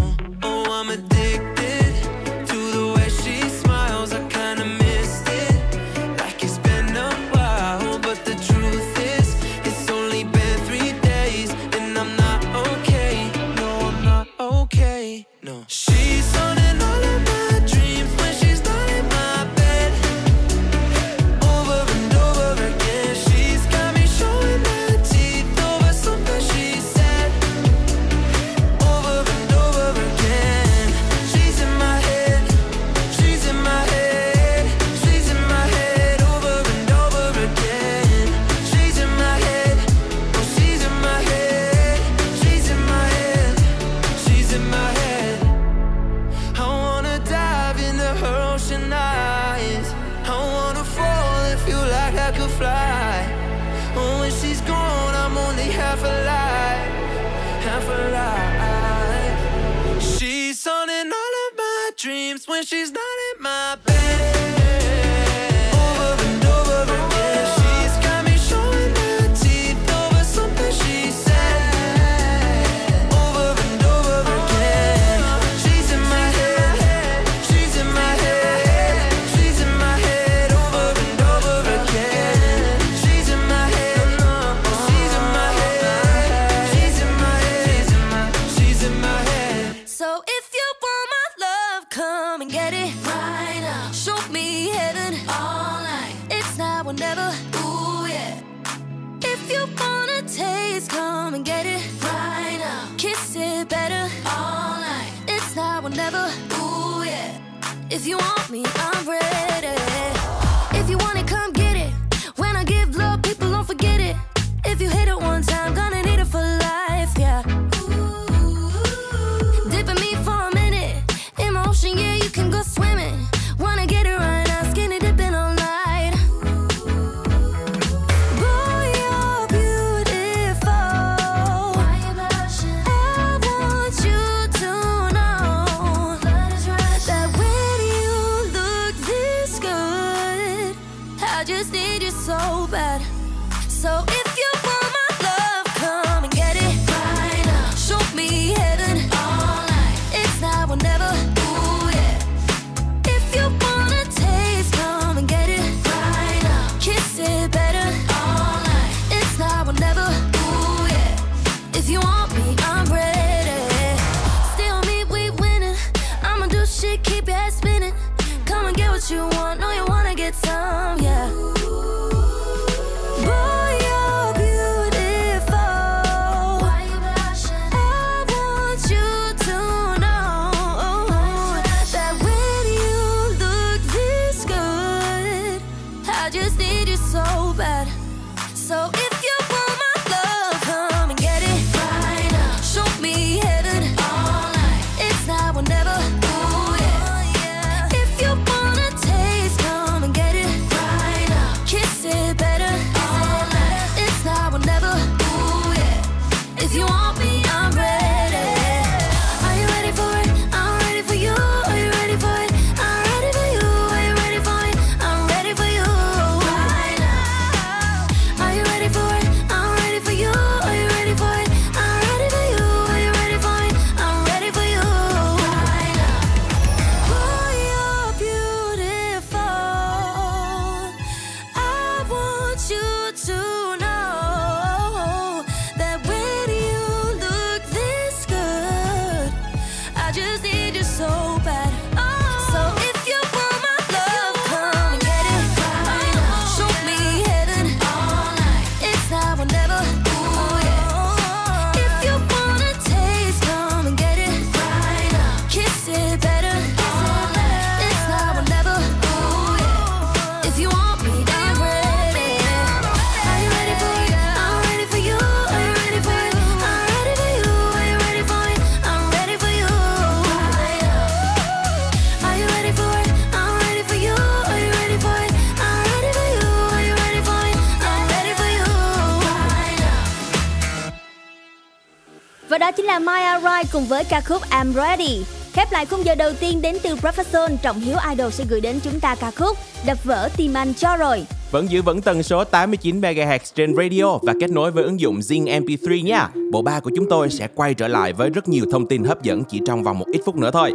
với ca khúc I'm Ready. Khép lại khung giờ đầu tiên đến từ Professor Trọng Hiếu Idol sẽ gửi đến chúng ta ca khúc Đập vỡ tim anh cho rồi. Vẫn giữ vững tần số 89 MHz trên radio và kết nối với ứng dụng Zing MP3 nha. Bộ ba của chúng tôi sẽ quay trở lại với rất nhiều thông tin hấp dẫn chỉ trong vòng một ít phút nữa thôi.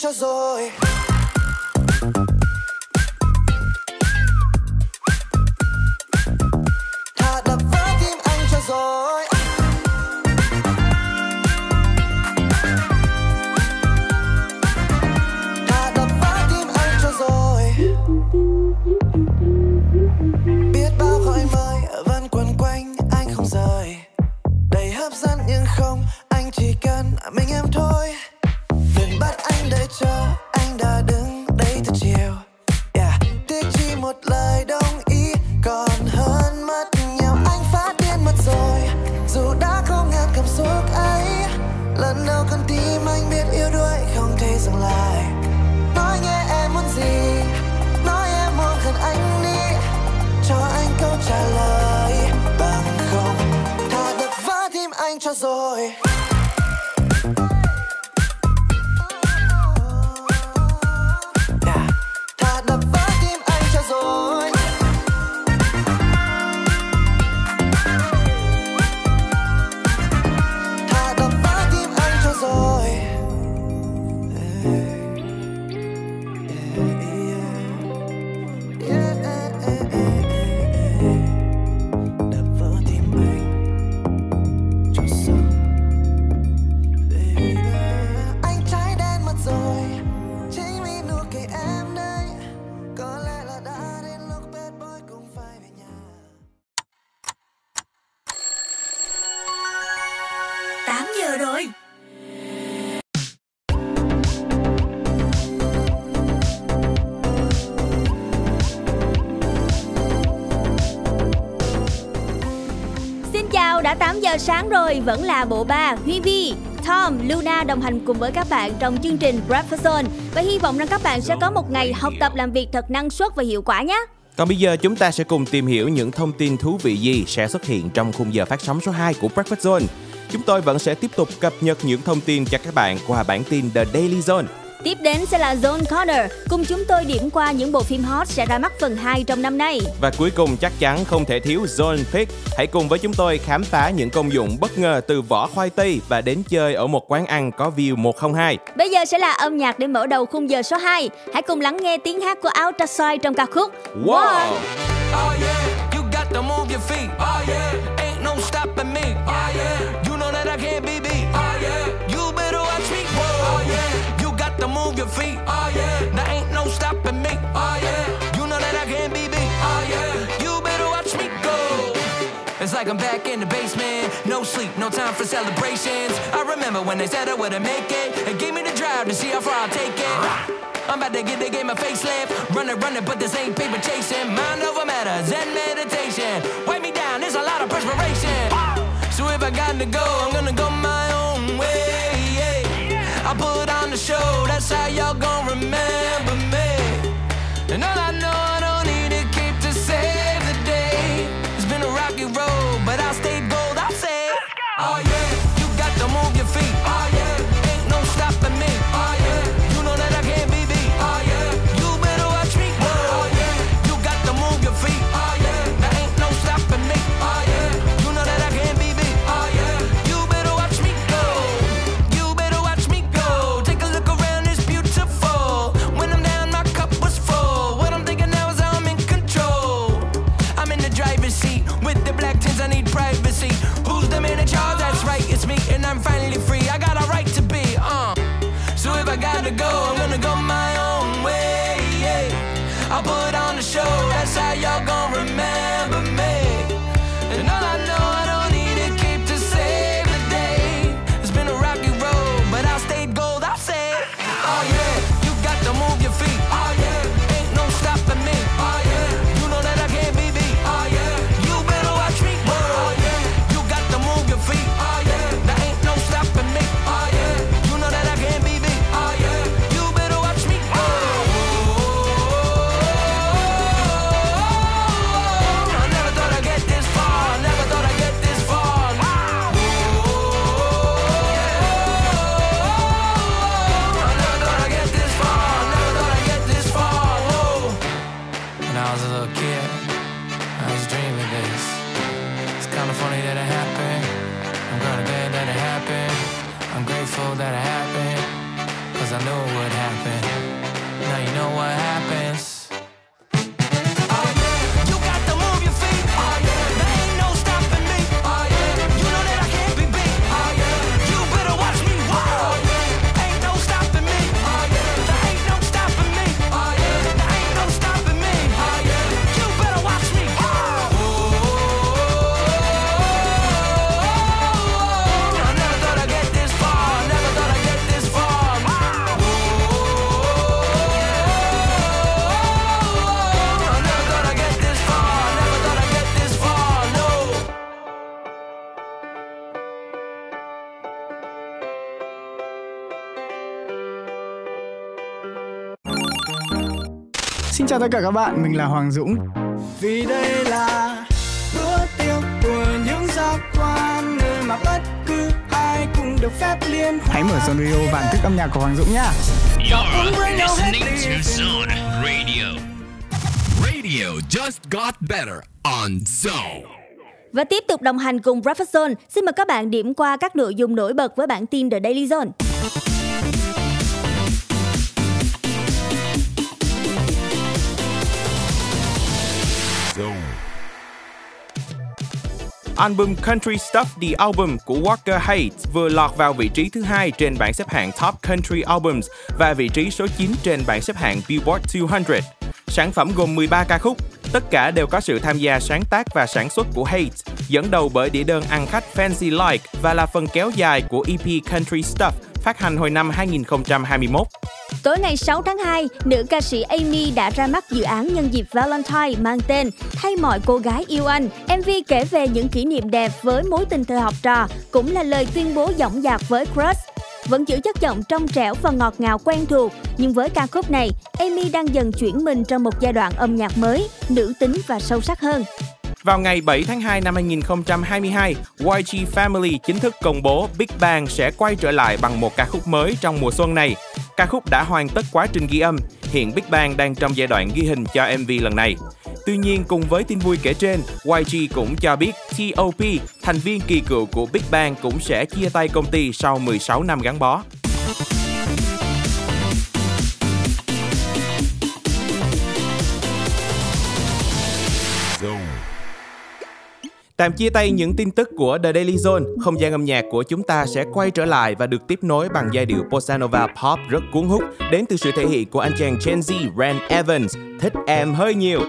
Cho rồi. 8 giờ rồi Xin chào, đã 8 giờ sáng rồi, vẫn là bộ ba Huy Vi, Tom, Luna đồng hành cùng với các bạn trong chương trình Breakfast Zone và hy vọng rằng các bạn sẽ có một ngày học tập làm việc thật năng suất và hiệu quả nhé. Còn bây giờ chúng ta sẽ cùng tìm hiểu những thông tin thú vị gì sẽ xuất hiện trong khung giờ phát sóng số 2 của Breakfast Zone. Chúng tôi vẫn sẽ tiếp tục cập nhật những thông tin cho các bạn qua bản tin The Daily Zone. Tiếp đến sẽ là Zone Corner, cùng chúng tôi điểm qua những bộ phim hot sẽ ra mắt phần 2 trong năm nay. Và cuối cùng chắc chắn không thể thiếu Zone Pick. Hãy cùng với chúng tôi khám phá những công dụng bất ngờ từ vỏ khoai tây và đến chơi ở một quán ăn có view 102. Bây giờ sẽ là âm nhạc để mở đầu khung giờ số 2. Hãy cùng lắng nghe tiếng hát của Ultrasound trong ca khúc Wow! Oh yeah, you got to move your feet. Oh yeah, like I'm back in the basement. No sleep, no time for celebrations. I remember when they said I wouldn't make it. They gave me the drive to see how far I'll take it. I'm about to get the game a facelift. Running, running, but this ain't paper chasing. Mind over matter, Zen meditation. Wipe me down, there's a lot of perspiration. So if I got to go, I'm gonna go my own way. I put on the show, that's how y'all gon' remember me. And all I know, chào tất cả các bạn, mình là Hoàng Dũng. Vì đây là bữa tiệc của những giác quan nơi mà bất cứ ai cũng được phép liên hoan. Hãy mở Zone Radio bản thức âm nhạc của Hoàng Dũng nhá. You're listening to Zone Radio. Radio just got better on Zone. Và tiếp tục đồng hành cùng Breakfast Zone, xin mời các bạn điểm qua các nội dung nổi bật với bản tin The Daily Zone. Album Country Stuff The Album của Walker Hayes vừa lọt vào vị trí thứ hai trên bảng xếp hạng Top Country Albums và vị trí số 9 trên bảng xếp hạng Billboard 200. Sản phẩm gồm 13 ca khúc, tất cả đều có sự tham gia sáng tác và sản xuất của Hayes, dẫn đầu bởi đĩa đơn ăn khách Fancy Like và là phần kéo dài của EP Country Stuff phát hành hồi năm 2021. Tối ngày 6 tháng 2, nữ ca sĩ Amy đã ra mắt dự án nhân dịp Valentine mang tên Thay mọi cô gái yêu anh. MV kể về những kỷ niệm đẹp với mối tình thời học trò, cũng là lời tuyên bố dõng dạc với crush. Vẫn giữ chất giọng trong trẻo và ngọt ngào quen thuộc, nhưng với ca khúc này, Amy đang dần chuyển mình trong một giai đoạn âm nhạc mới, nữ tính và sâu sắc hơn. Vào ngày 7 tháng 2 năm 2022, YG Family chính thức công bố Big Bang sẽ quay trở lại bằng một ca khúc mới trong mùa xuân này. Ca khúc đã hoàn tất quá trình ghi âm, hiện Big Bang đang trong giai đoạn ghi hình cho MV lần này. Tuy nhiên, cùng với tin vui kể trên, YG cũng cho biết T.O.P, thành viên kỳ cựu của Big Bang cũng sẽ chia tay công ty sau 16 năm gắn bó. Tạm chia tay những tin tức của The Daily Zone, không gian âm nhạc của chúng ta sẽ quay trở lại và được tiếp nối bằng giai điệu bossa nova pop rất cuốn hút đến từ sự thể hiện của anh chàng Gen Z Ren Evans, thích em hơi nhiều.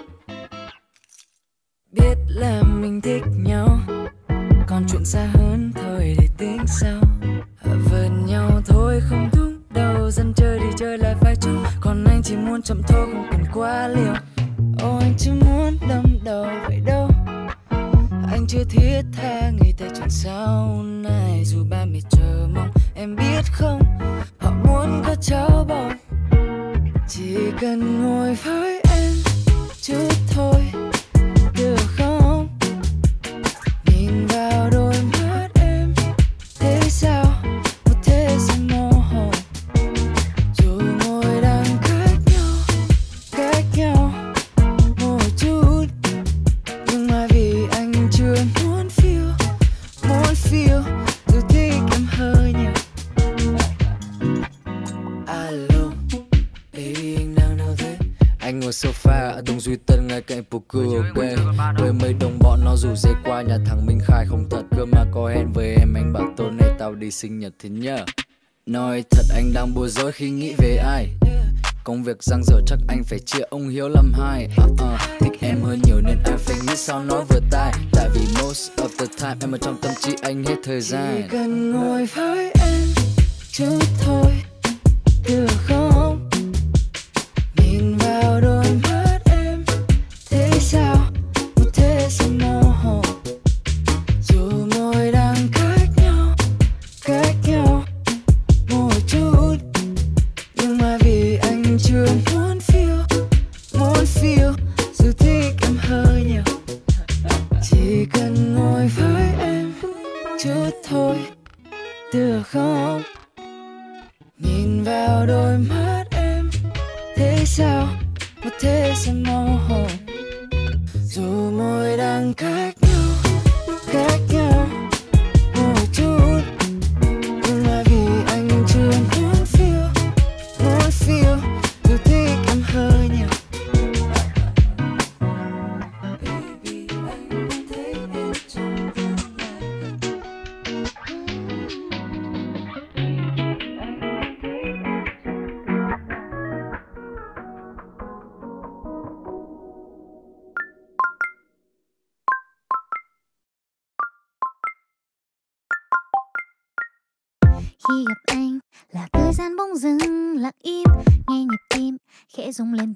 biết là mình thích nhau còn chuyện xa hơn thôi để tính sau Vượt nhau thôi không đúng đâu dân chơi đi chơi lại phải chung. còn anh chỉ muốn chậm thôi không cần quá liều Ôi anh chỉ muốn đâm đầu vậy đâu anh chưa thiết tha nghĩ tới chuyện sau này. Dù ba mẹ chờ mong, em biết không? Họ muốn có cháu bồng chỉ cần ngồi với em chút thôi. Sofa ở đông duy tân ngay cạnh ok với mấy đồng bọn nó rủ dê qua nhà thằng minh khai không thật. Cơ mà có hẹn với em anh bảo tối nay tao đi sinh nhật thế nhá nói thật anh đang bối rối khi nghĩ về ai. Công việc giang dở chắc anh phải chia ông Hiếu làm hai. Uh -uh. Thích em hơn nhiều nên anh phải nghĩ sao nói vừa tai. Tại vì most of the time em ở trong tâm trí anh hết thời gian. Chỉ cần ngồi với em chút thôi Được không? Lên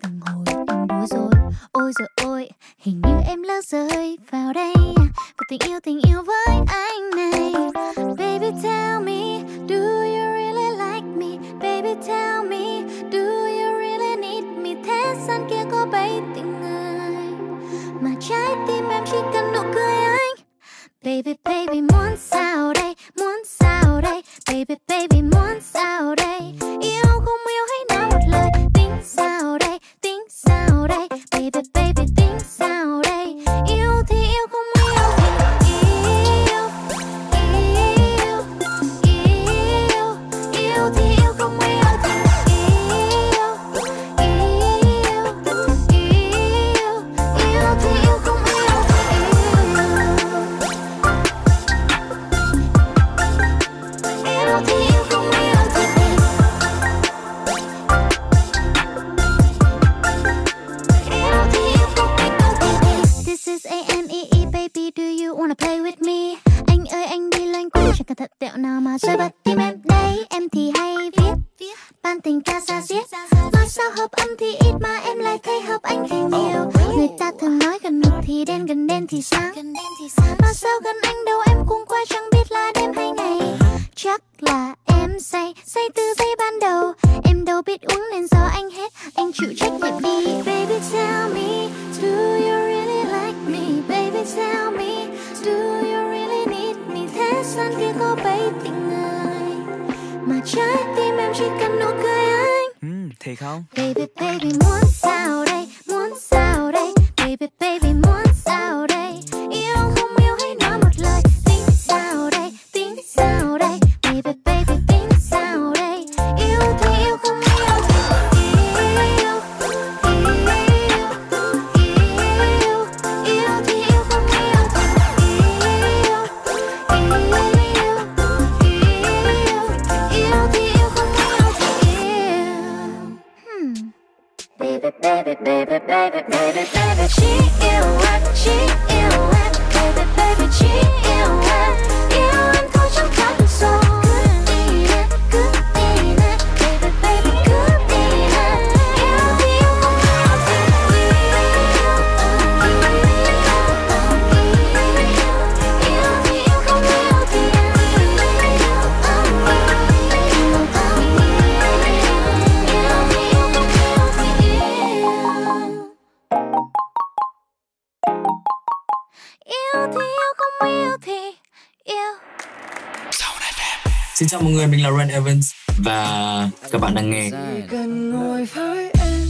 Xin chào mọi người, mình là Ren Evans và các bạn đang nghe cần ngồi với em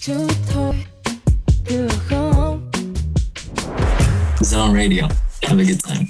chút thôi được không Zone Radio. Have a good time.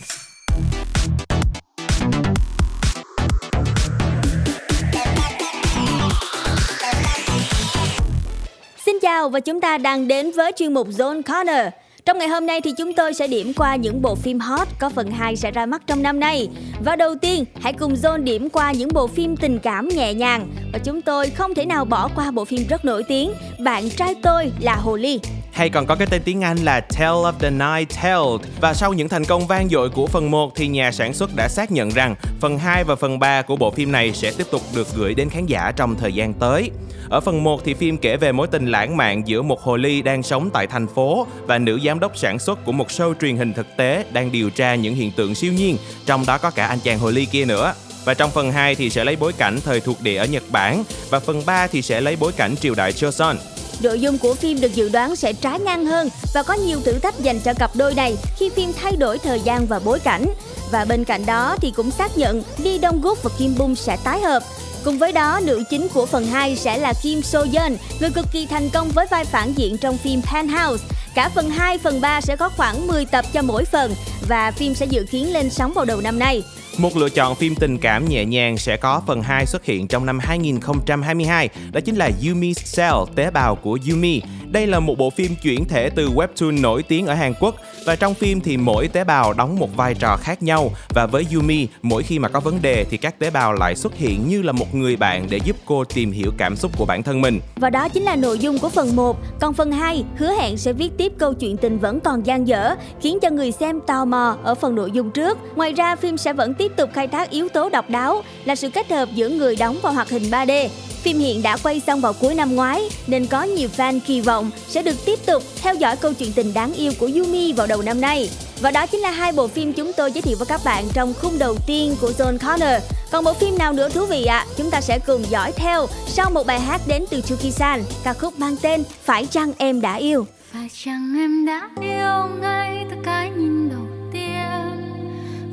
Xin chào và chúng ta đang đến với chuyên mục Zone Corner. Trong ngày hôm nay thì chúng tôi sẽ điểm qua những bộ phim hot có phần 2 sẽ ra mắt trong năm nay. Và đầu tiên, hãy cùng Zone điểm qua những bộ phim tình cảm nhẹ nhàng. Và chúng tôi không thể nào bỏ qua bộ phim rất nổi tiếng Bạn trai tôi là Hồ Ly hay còn có cái tên tiếng Anh là Tale of the Night Tale. Và sau những thành công vang dội của phần 1 thì nhà sản xuất đã xác nhận rằng phần 2 và phần 3 của bộ phim này sẽ tiếp tục được gửi đến khán giả trong thời gian tới. Ở phần 1 thì phim kể về mối tình lãng mạn giữa một hồ ly đang sống tại thành phố và nữ giám đốc sản xuất của một show truyền hình thực tế đang điều tra những hiện tượng siêu nhiên, trong đó có cả anh chàng hồ ly kia nữa. Và trong phần 2 thì sẽ lấy bối cảnh thời thuộc địa ở Nhật Bản và phần 3 thì sẽ lấy bối cảnh triều đại Joseon. Nội dung của phim được dự đoán sẽ trái ngang hơn và có nhiều thử thách dành cho cặp đôi này khi phim thay đổi thời gian và bối cảnh. Và bên cạnh đó thì cũng xác nhận Lee Dong Gook và Kim Bum sẽ tái hợp. Cùng với đó, nữ chính của phần 2 sẽ là Kim So Yeon, người cực kỳ thành công với vai phản diện trong phim Penthouse. Cả phần 2, phần 3 sẽ có khoảng 10 tập cho mỗi phần và phim sẽ dự kiến lên sóng vào đầu năm nay. Một lựa chọn phim tình cảm nhẹ nhàng sẽ có phần 2 xuất hiện trong năm 2022, đó chính là Yumi's Cell, tế bào của Yumi. Đây là một bộ phim chuyển thể từ webtoon nổi tiếng ở Hàn Quốc và trong phim thì mỗi tế bào đóng một vai trò khác nhau và với Yumi, mỗi khi mà có vấn đề thì các tế bào lại xuất hiện như là một người bạn để giúp cô tìm hiểu cảm xúc của bản thân mình. Và đó chính là nội dung của phần 1 Còn phần 2 hứa hẹn sẽ viết tiếp câu chuyện tình vẫn còn dang dở Khiến cho người xem tò mò ở phần nội dung trước Ngoài ra phim sẽ vẫn tiếp tiếp tục khai thác yếu tố độc đáo là sự kết hợp giữa người đóng và hoạt hình 3D. Phim hiện đã quay xong vào cuối năm ngoái nên có nhiều fan kỳ vọng sẽ được tiếp tục theo dõi câu chuyện tình đáng yêu của Yumi vào đầu năm nay. Và đó chính là hai bộ phim chúng tôi giới thiệu với các bạn trong khung đầu tiên của Zone Corner. Còn bộ phim nào nữa thú vị ạ? Chúng ta sẽ cùng dõi theo sau một bài hát đến từ Chuki-san, ca khúc mang tên Phải chăng em đã yêu. Phải chăng em đã yêu ngay từ cái nhìn đầu tiên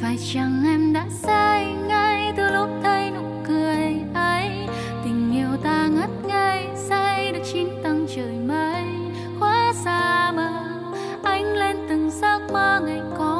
Phải chăng em đã say ngay từ lúc thấy nụ trời mây Khóa xa mờ anh lên từng giấc mơ ngày còn.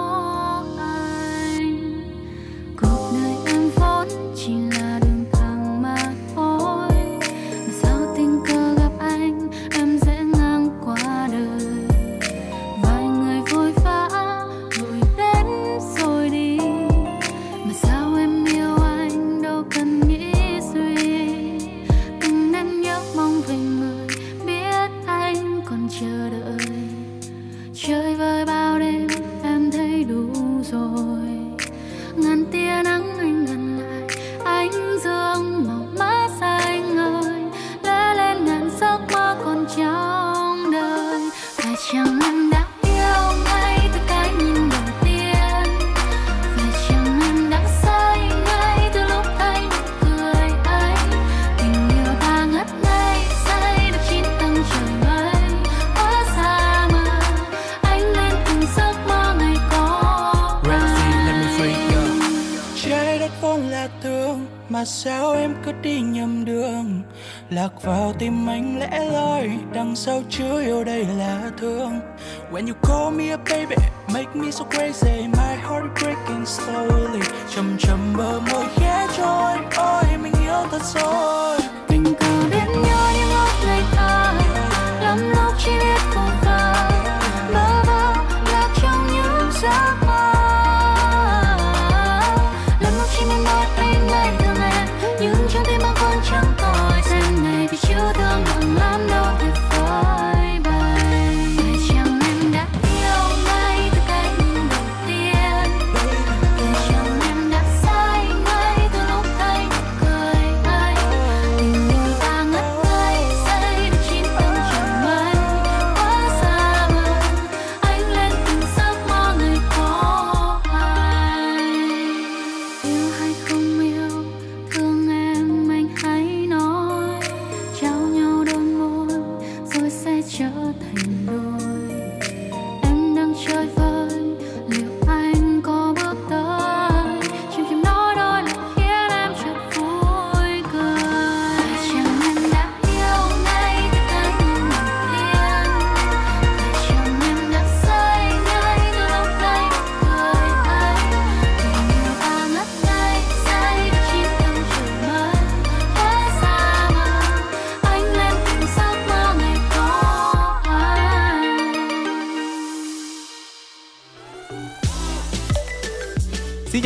Đằng sau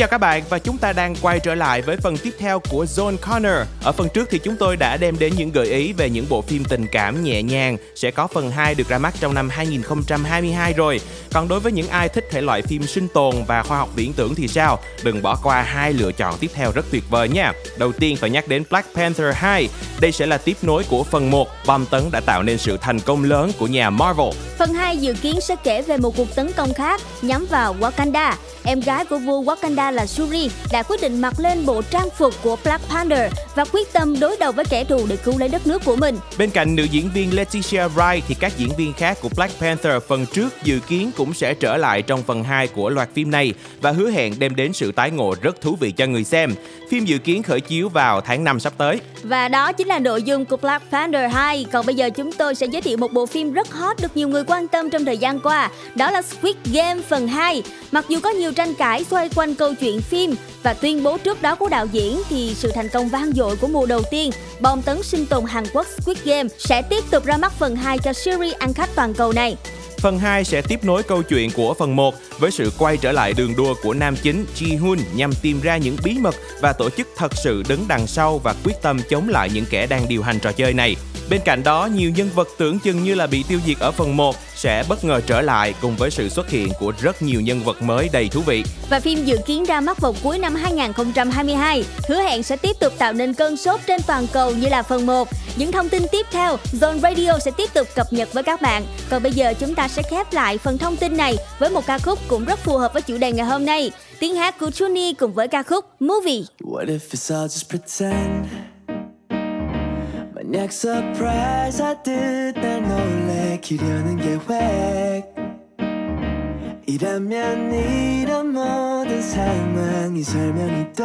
chào các bạn và chúng ta đang quay trở lại với phần tiếp theo của Zone Corner. Ở phần trước thì chúng tôi đã đem đến những gợi ý về những bộ phim tình cảm nhẹ nhàng sẽ có phần 2 được ra mắt trong năm 2022 rồi. Còn đối với những ai thích thể loại phim sinh tồn và khoa học viễn tưởng thì sao? Đừng bỏ qua hai lựa chọn tiếp theo rất tuyệt vời nha. Đầu tiên phải nhắc đến Black Panther 2. Đây sẽ là tiếp nối của phần 1. Bom tấn đã tạo nên sự thành công lớn của nhà Marvel. Phần 2 dự kiến sẽ kể về một cuộc tấn công khác nhắm vào Wakanda. Em gái của vua Wakanda là Shuri đã quyết định mặc lên bộ trang phục của Black Panther và quyết tâm đối đầu với kẻ thù để cứu lấy đất nước của mình. Bên cạnh nữ diễn viên Leticia Wright thì các diễn viên khác của Black Panther phần trước dự kiến cũng sẽ trở lại trong phần 2 của loạt phim này và hứa hẹn đem đến sự tái ngộ rất thú vị cho người xem. Phim dự kiến khởi chiếu vào tháng 5 sắp tới. Và đó chính là nội dung của Black Panther 2. Còn bây giờ chúng tôi sẽ giới thiệu một bộ phim rất hot được nhiều người quan tâm trong thời gian qua. Đó là Squid Game phần 2. Mặc dù có nhiều tranh cãi xoay quanh câu chuyện phim và tuyên bố trước đó của đạo diễn thì sự thành công vang dội của mùa đầu tiên, bom tấn sinh tồn Hàn Quốc Squid Game sẽ tiếp tục ra mắt phần 2 cho series ăn khách toàn cầu này. Phần 2 sẽ tiếp nối câu chuyện của phần 1 với sự quay trở lại đường đua của nam chính Ji Hoon nhằm tìm ra những bí mật và tổ chức thật sự đứng đằng sau và quyết tâm chống lại những kẻ đang điều hành trò chơi này. Bên cạnh đó, nhiều nhân vật tưởng chừng như là bị tiêu diệt ở phần 1 sẽ bất ngờ trở lại cùng với sự xuất hiện của rất nhiều nhân vật mới đầy thú vị. Và phim dự kiến ra mắt vào cuối năm 2022, hứa hẹn sẽ tiếp tục tạo nên cơn sốt trên toàn cầu như là phần 1. Những thông tin tiếp theo, Zone Radio sẽ tiếp tục cập nhật với các bạn. Còn bây giờ chúng ta sẽ khép lại phần thông tin này với một ca khúc cũng rất phù hợp với chủ đề ngày hôm nay. Tiếng hát của Chuni cùng với ca khúc Movie. What if it's all just pretend? Surprise I did 날 놀래키려는 계획 이라면 이런 모든 상황이 설명이 돼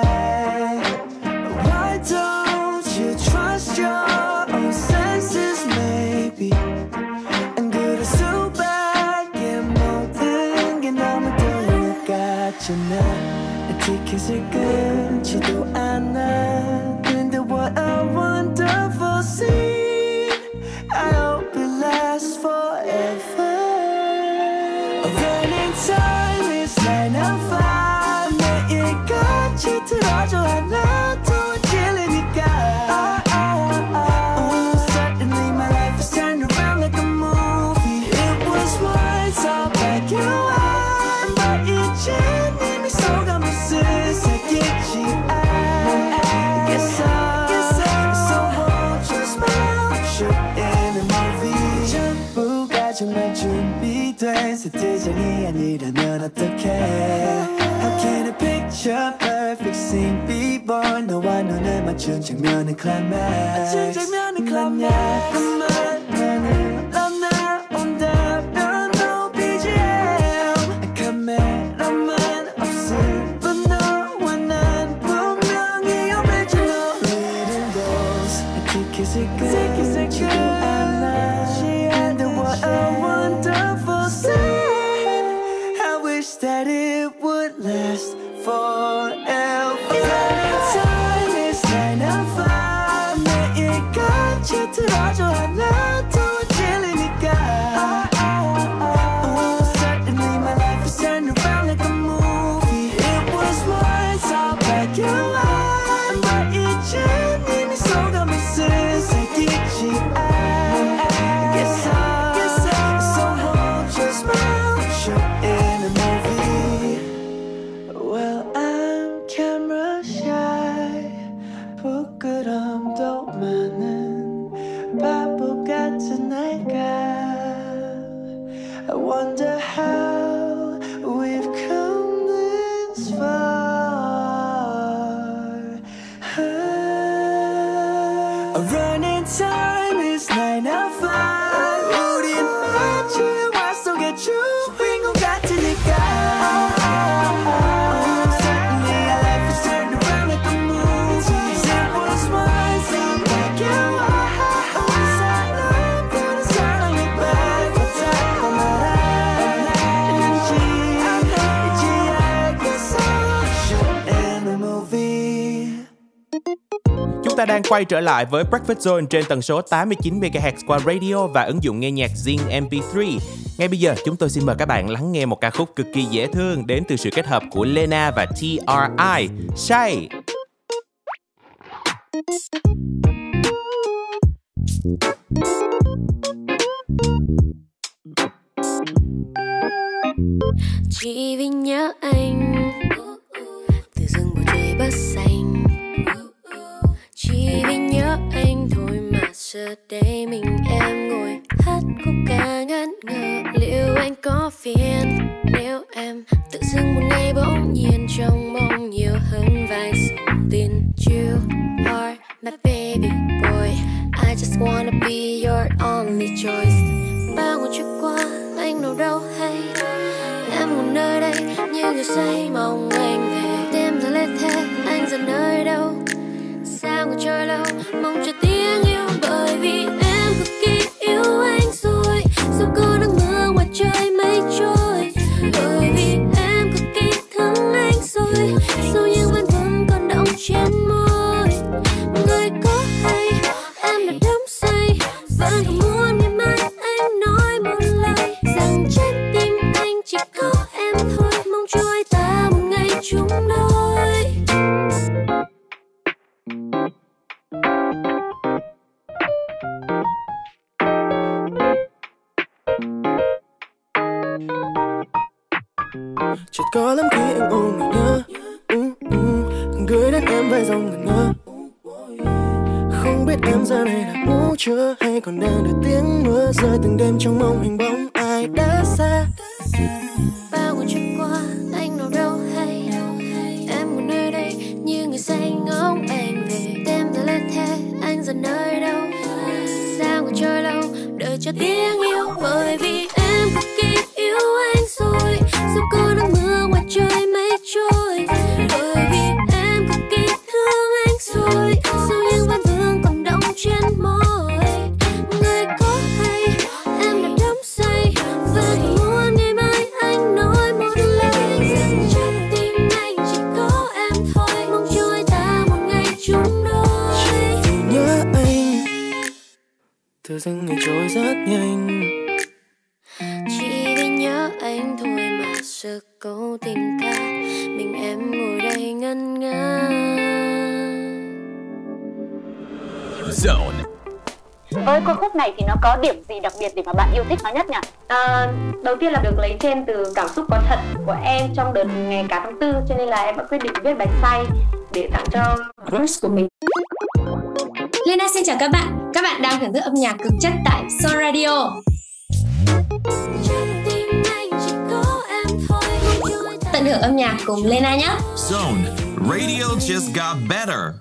Why don't you trust your own senses maybe 안 그럴 수밖에 모든 게 너무 들려 같잖아 내 티켓을 끊지도 않아 준비된 세트장이 아니라면 어떡해 How can I picture perfect scene before 너와 눈을 맞춘 장면은 climax 맞춘 장면은 climax Đang quay trở lại với Breakfast Zone trên tần số 89 MHz qua radio và ứng dụng nghe nhạc Zing MP3. Ngay bây giờ, chúng tôi xin mời các bạn lắng nghe một ca khúc cực kỳ dễ thương đến từ sự kết hợp của Lena và TRI, Shay. chỉ vì nhớ anh giờ nhất nhỉ? À, đầu tiên là được lấy trên từ cảm xúc có thật của em trong đợt ngày cả tháng tư cho nên là em đã quyết định viết bài say để tặng cho crush của mình. Lena xin chào các bạn. Các bạn đang thưởng thức âm nhạc cực chất tại Son Radio. Tận hưởng âm nhạc cùng Lena nhé. Zone. Radio just got better.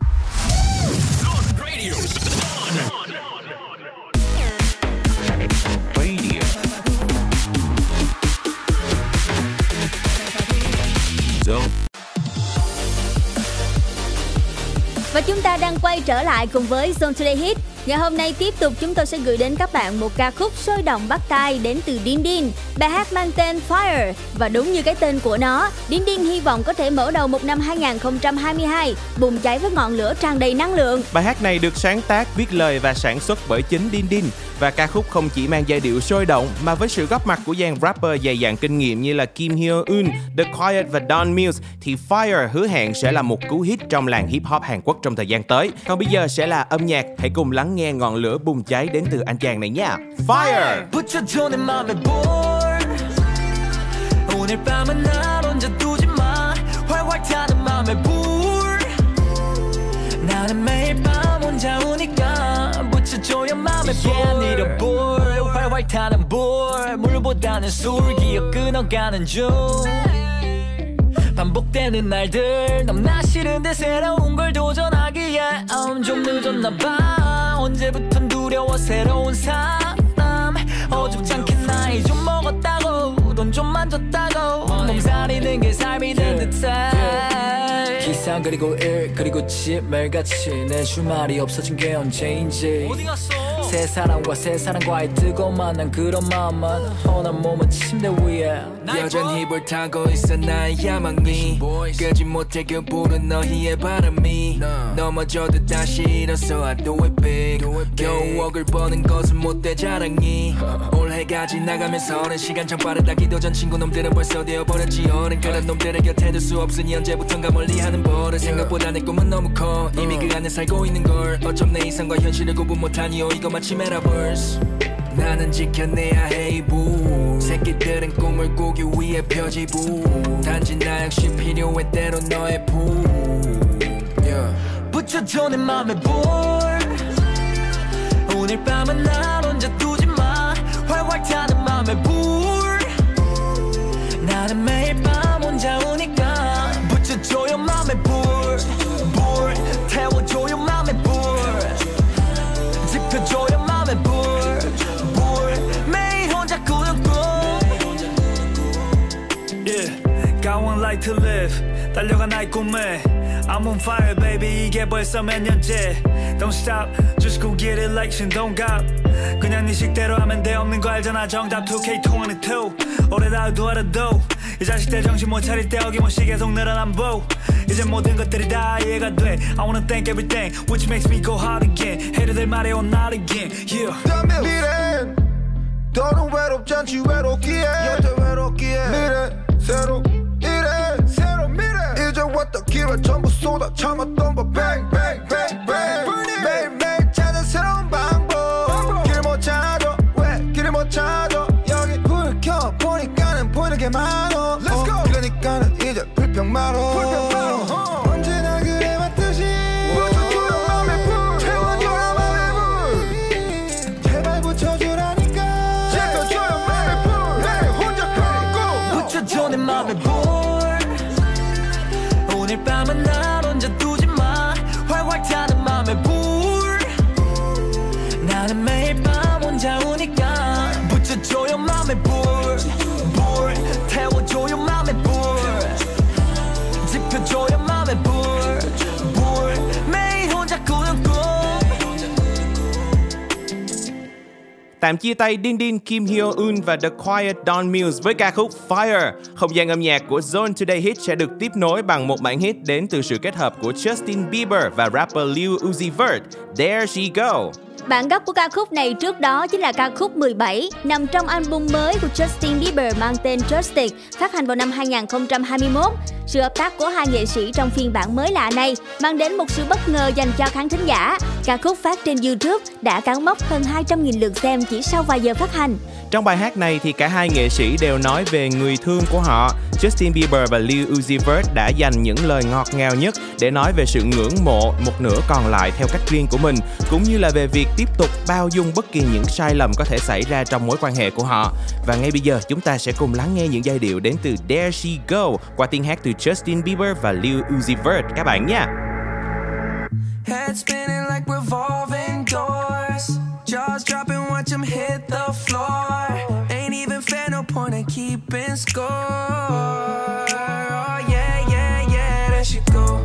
Quay trở lại cùng với Zone Today Hit. Ngày hôm nay tiếp tục chúng tôi sẽ gửi đến các bạn một ca khúc sôi động bắt tai đến từ Din Din. Bài hát mang tên Fire và đúng như cái tên của nó, Din Din hy vọng có thể mở đầu một năm 2022 bùng cháy với ngọn lửa tràn đầy năng lượng. Bài hát này được sáng tác, viết lời và sản xuất bởi chính Din Din và ca khúc không chỉ mang giai điệu sôi động mà với sự góp mặt của dàn rapper dày dặn kinh nghiệm như là Kim Hyo Eun, The Quiet và Don Mills thì Fire hứa hẹn sẽ là một cú hit trong làng hip hop Hàn Quốc trong thời gian tới. Còn bây giờ sẽ là âm nhạc, hãy cùng lắng nghe ngọn lửa bùng cháy đến từ anh chàng này nha. Fire! 붙여줘 내 맘에 볼 오늘 밤은 날 혼자 두지 맘에 불 활활 타는 불 물보다는 술 기억 끊어가는 중 반복되는 날들 너무나 싫은데 새로운 걸 도전하기에. um, 좀 늦었나 봐. 언제부턴 두려워 새로운 사람. 어줍지 않게 나이 좀 먹었다고 돈 좀 만졌다고. 몸살이는 게 삶이 된 듯해. 기상 그리고 일 그리고 집 매일같이 내 주말이 없어진 게 언제인지 새 사람과 새 사람과의 뜨거운 만남 그런 마음만 허난 몸은 침대 위에. 여전히 불타고 있어 나의 야망이. 끄지 못해 그 불은 너희의 바람이. 넘어져도 다시 일어서 I do it big 겨우 억을 버는 것은 못돼 자랑이. 올 <laughs> 해가 지나가면서 오랜 시간 참 빠르다. 기도 전 친구 놈들은 벌써 되어버렸지. 어른 그런 놈들을 곁에 둘수 없으니 언제부턴가 멀리하는 버릇 생각보다 내 꿈은 너무 커. 이미 그 안에 살고 있는 걸. 어쩜 내 이상과 현실을 구분 못하니요. 이거 마치 메타버스 나는 지켜내야 해 이부 새끼들은 꿈을 꾸기 위해 펴지부 단지 나 역시 필요해 때로 너의 부 yeah. 붙여줘 내 맘에 불 오늘 밤은 날 혼자 마 활활 타는 맘에 불 나는 매일 밤 혼자 우니까 붙여줘요 맘에 불불 태워줘요 맘에 불 지펴줘요 맘에 불불 매일 혼자 꾸역꾸 Yeah, got one life to live. 달려가 나의 꿈에. I'm on fire, baby. 이게 벌써 몇 년째. Don't stop, just go get it like don't got. 그냥 네 식대로 하면 돼 없는 거 알잖아. 정답 2K22. 올해 나도 알아도. 이 자식들 정신 못 차릴 때 어김없이 계속 늘어난 보. 이제 모든 것들이 다 이해가 돼. I wanna thank everything, which makes me go hard again. 해를 말해 on not again. Yeah. 미래 더는 외롭지 않지 외롭기에 여태 외롭기에 미래 새로 이래 이제 왔다 기회 전부 쏟아 참았던 거 bang bang bang bang Tạm chia tay Din Din, Kim Hyo Eun và The Quiet Dawn Mills với ca khúc Fire. Không gian âm nhạc của Zone Today Hit sẽ được tiếp nối bằng một bản hit đến từ sự kết hợp của Justin Bieber và rapper Lil Uzi Vert, There She Go. Bản gốc của ca khúc này trước đó chính là ca khúc 17 nằm trong album mới của Justin Bieber mang tên Justin, phát hành vào năm 2021. Sự hợp tác của hai nghệ sĩ trong phiên bản mới lạ này mang đến một sự bất ngờ dành cho khán thính giả. Ca khúc phát trên YouTube đã cán mốc hơn 200.000 lượt xem chỉ sau vài giờ phát hành. Trong bài hát này thì cả hai nghệ sĩ đều nói về người thương của họ. Justin Bieber và Lil Uzi Vert đã dành những lời ngọt ngào nhất để nói về sự ngưỡng mộ một nửa còn lại theo cách riêng của mình, cũng như là về việc tiếp tục bao dung bất kỳ những sai lầm có thể xảy ra trong mối quan hệ của họ. Và ngay bây giờ chúng ta sẽ cùng lắng nghe những giai điệu đến từ There She Go qua tiếng hát từ Justin Bieber và Lil Uzi Vert các bạn nha. Head spinning like revolver point in keeping score. Oh, yeah, yeah, yeah, there she go.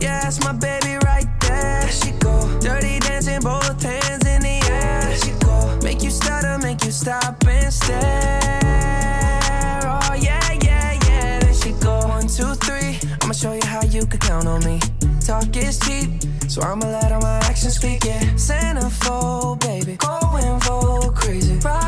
Yeah, that's my baby right there. There she go. Dirty dancing, both hands in the air. There she go. Make you stutter, make you stop and stare. Oh, yeah, yeah, yeah, there she go. One, two, three. I'ma show you how you can count on me. Talk is cheap, so I'ma let all my actions speak. Yeah, centerfold, baby, going full crazy. Rock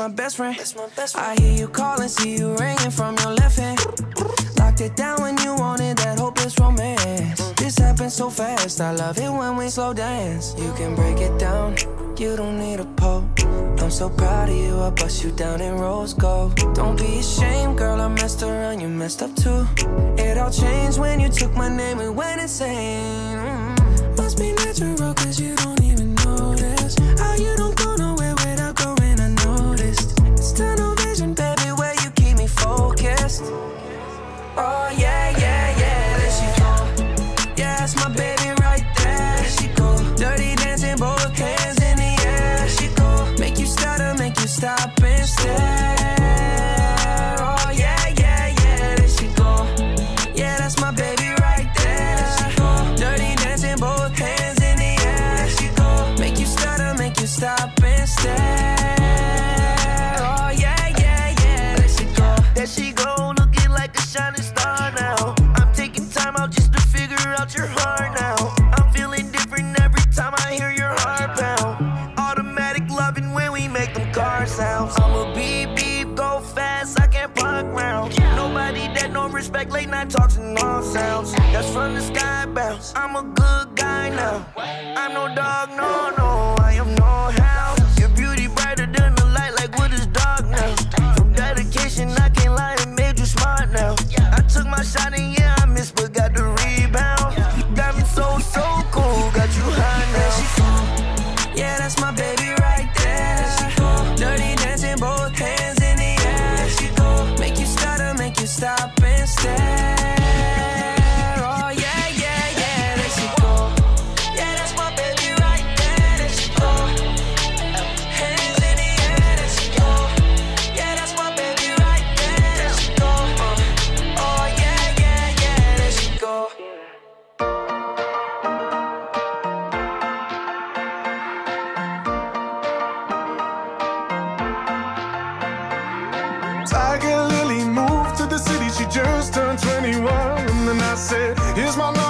my best friend. That's my best friend. I hear you calling, see you ringing from your left hand. Locked it down when you wanted that hopeless romance. This happens so fast, I love it when we slow dance. You can break it down, you don't need a pole. I'm so proud of you, I bust you down in rose gold. Don't be ashamed, girl, I messed around, you messed up too. It all changed when you took my name and went insane. Mm. Must be natural, cause you don't even notice how you don't focused. Oh yeah, yeah, I'm a good guy now. I'm no dog, no, no, said, Here's my number,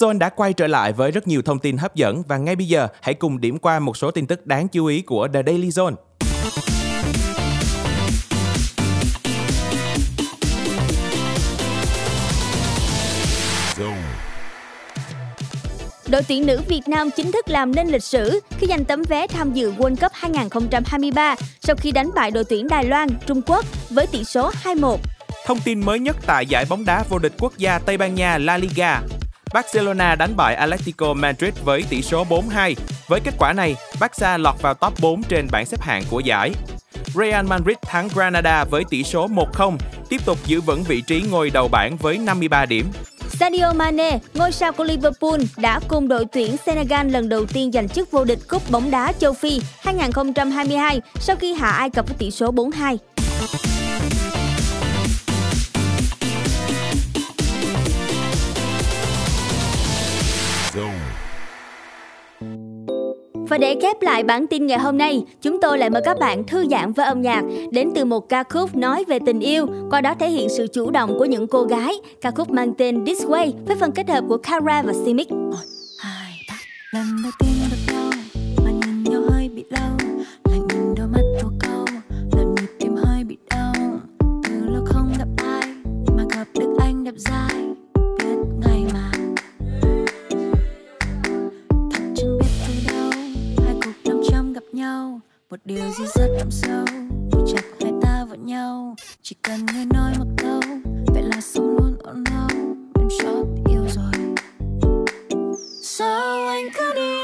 Zone đã quay trở lại với rất nhiều thông tin hấp dẫn và ngay bây giờ hãy cùng điểm qua một số tin tức đáng chú ý của The Daily Zone. Đội tuyển nữ Việt Nam chính thức làm nên lịch sử khi giành tấm vé tham dự World Cup 2023 sau khi đánh bại đội tuyển Đài Loan, Trung Quốc với tỷ số 2-1. Thông tin mới nhất tại giải bóng đá vô địch quốc gia Tây Ban Nha La Liga. Barcelona đánh bại Atletico Madrid với tỷ số 4-2. Với kết quả này, Barca lọt vào top 4 trên bảng xếp hạng của giải. Real Madrid thắng Granada với tỷ số 1-0, tiếp tục giữ vững vị trí ngôi đầu bảng với 53 điểm. Sadio Mane, ngôi sao của Liverpool, đã cùng đội tuyển Senegal lần đầu tiên giành chức vô địch cúp bóng đá châu Phi 2022 sau khi hạ Ai Cập với tỷ số 4-2. Và để khép lại bản tin ngày hôm nay, chúng tôi lại mời các bạn thư giãn với âm nhạc đến từ một ca khúc nói về tình yêu, qua đó thể hiện sự chủ động của những cô gái. Ca khúc mang tên This Way với phần kết hợp của Kara và Simic. lần đầu tiên được nhau mà nhìn nhau hơi bị lâu lại nhìn đôi mắt vô câu làm nhịp tim hơi bị đau từ lâu không gặp ai mà gặp được anh đẹp ra. Một điều gì rất đậm sâu, dù chặt hai ta vẫn nhau. Chỉ cần người nói một câu, vậy là sống luôn ổn đâu em chót yêu rồi. Sao anh cứ đi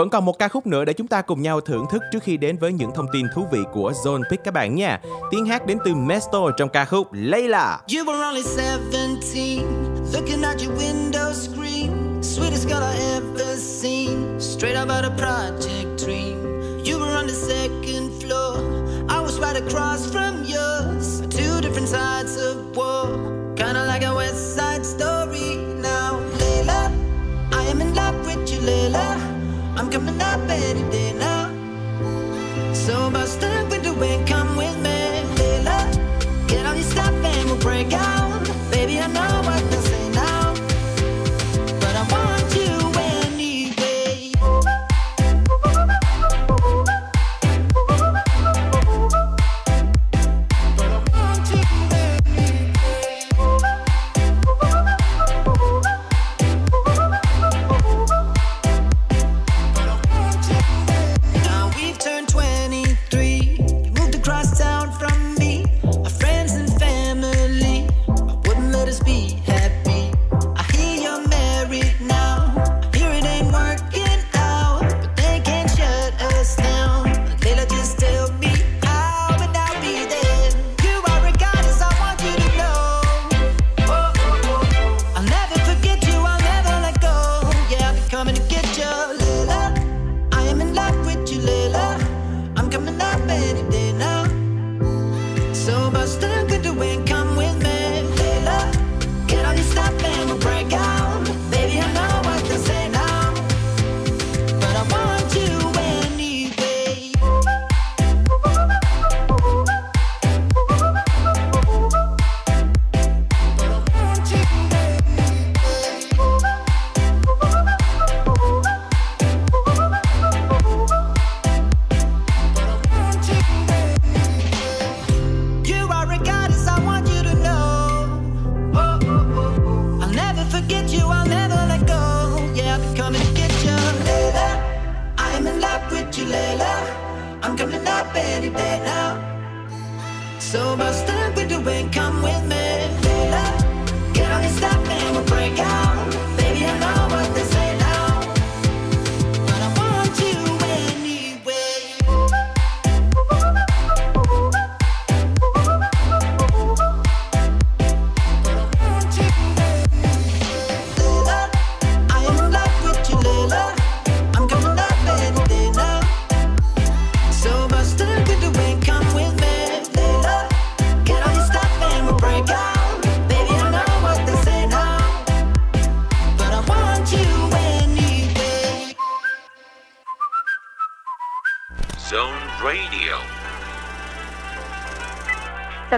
Vẫn còn một ca khúc nữa để chúng ta cùng nhau thưởng thức trước khi đến với những thông tin thú vị của Zone Pick các bạn nha. Tiếng hát đến từ Mesto trong ca khúc Layla. You were only 17, looking at your window screen, sweetest girl I ever seen, straight out of project dream. You were on the second floor, I was right across from yours, two different sides of war, kinda like a west and come with me, Layla. Get all your stuff and we'll break out.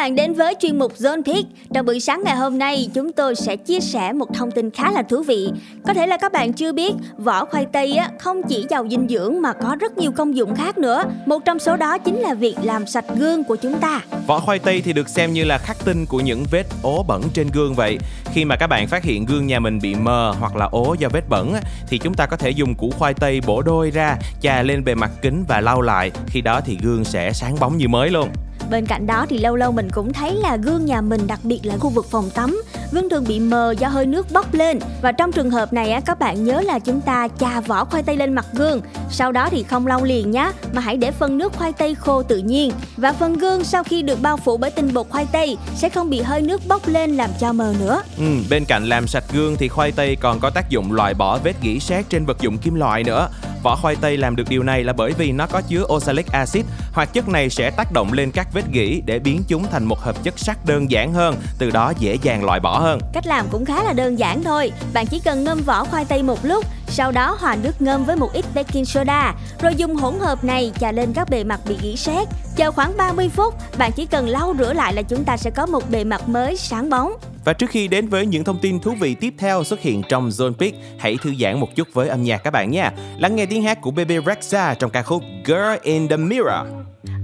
Bạn đến với chuyên mục Zone thiết Trong buổi sáng ngày hôm nay, chúng tôi sẽ chia sẻ một thông tin khá là thú vị. Có thể là các bạn chưa biết, vỏ khoai tây á, không chỉ giàu dinh dưỡng mà có rất nhiều công dụng khác nữa. Một trong số đó chính là việc làm sạch gương của chúng ta. Vỏ khoai tây thì được xem như là khắc tinh của những vết ố bẩn trên gương vậy. Khi mà các bạn phát hiện gương nhà mình bị mờ hoặc là ố do vết bẩn thì chúng ta có thể dùng củ khoai tây bổ đôi ra, chà lên bề mặt kính và lau lại. Khi đó thì gương sẽ sáng bóng như mới luôn. Bên cạnh đó thì lâu lâu mình cũng thấy là gương nhà mình đặc biệt là khu vực phòng tắm Gương thường bị mờ do hơi nước bốc lên Và trong trường hợp này á, các bạn nhớ là chúng ta chà vỏ khoai tây lên mặt gương Sau đó thì không lau liền nhé Mà hãy để phần nước khoai tây khô tự nhiên Và phần gương sau khi được bao phủ bởi tinh bột khoai tây Sẽ không bị hơi nước bốc lên làm cho mờ nữa Ừ, bên cạnh làm sạch gương thì khoai tây còn có tác dụng loại bỏ vết gỉ sét trên vật dụng kim loại nữa. Vỏ khoai tây làm được điều này là bởi vì nó có chứa oxalic acid. Hoạt chất này sẽ tác động lên các vết gỉ để biến chúng thành một hợp chất sắt đơn giản hơn, từ đó dễ dàng loại bỏ hơn. Cách làm cũng khá là đơn giản thôi Bạn chỉ cần ngâm vỏ khoai tây một lúc Sau đó hòa nước ngâm với một ít baking soda Rồi dùng hỗn hợp này chà lên các bề mặt bị gỉ sét Chờ khoảng 30 phút Bạn chỉ cần lau rửa lại là chúng ta sẽ có một bề mặt mới sáng bóng Và trước khi đến với những thông tin thú vị tiếp theo xuất hiện trong Zone Pick, hãy thư giãn một chút với âm nhạc các bạn nha. Lắng nghe tiếng hát của Bebe Rexha trong ca khúc Girl in the Mirror.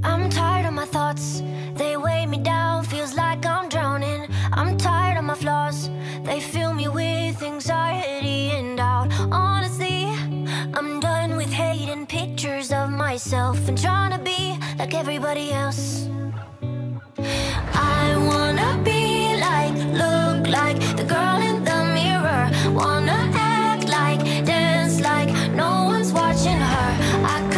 I'm myself and trying to be like everybody else. I wanna be like, look like the girl in the mirror. Wanna act like, dance like no one's watching her. I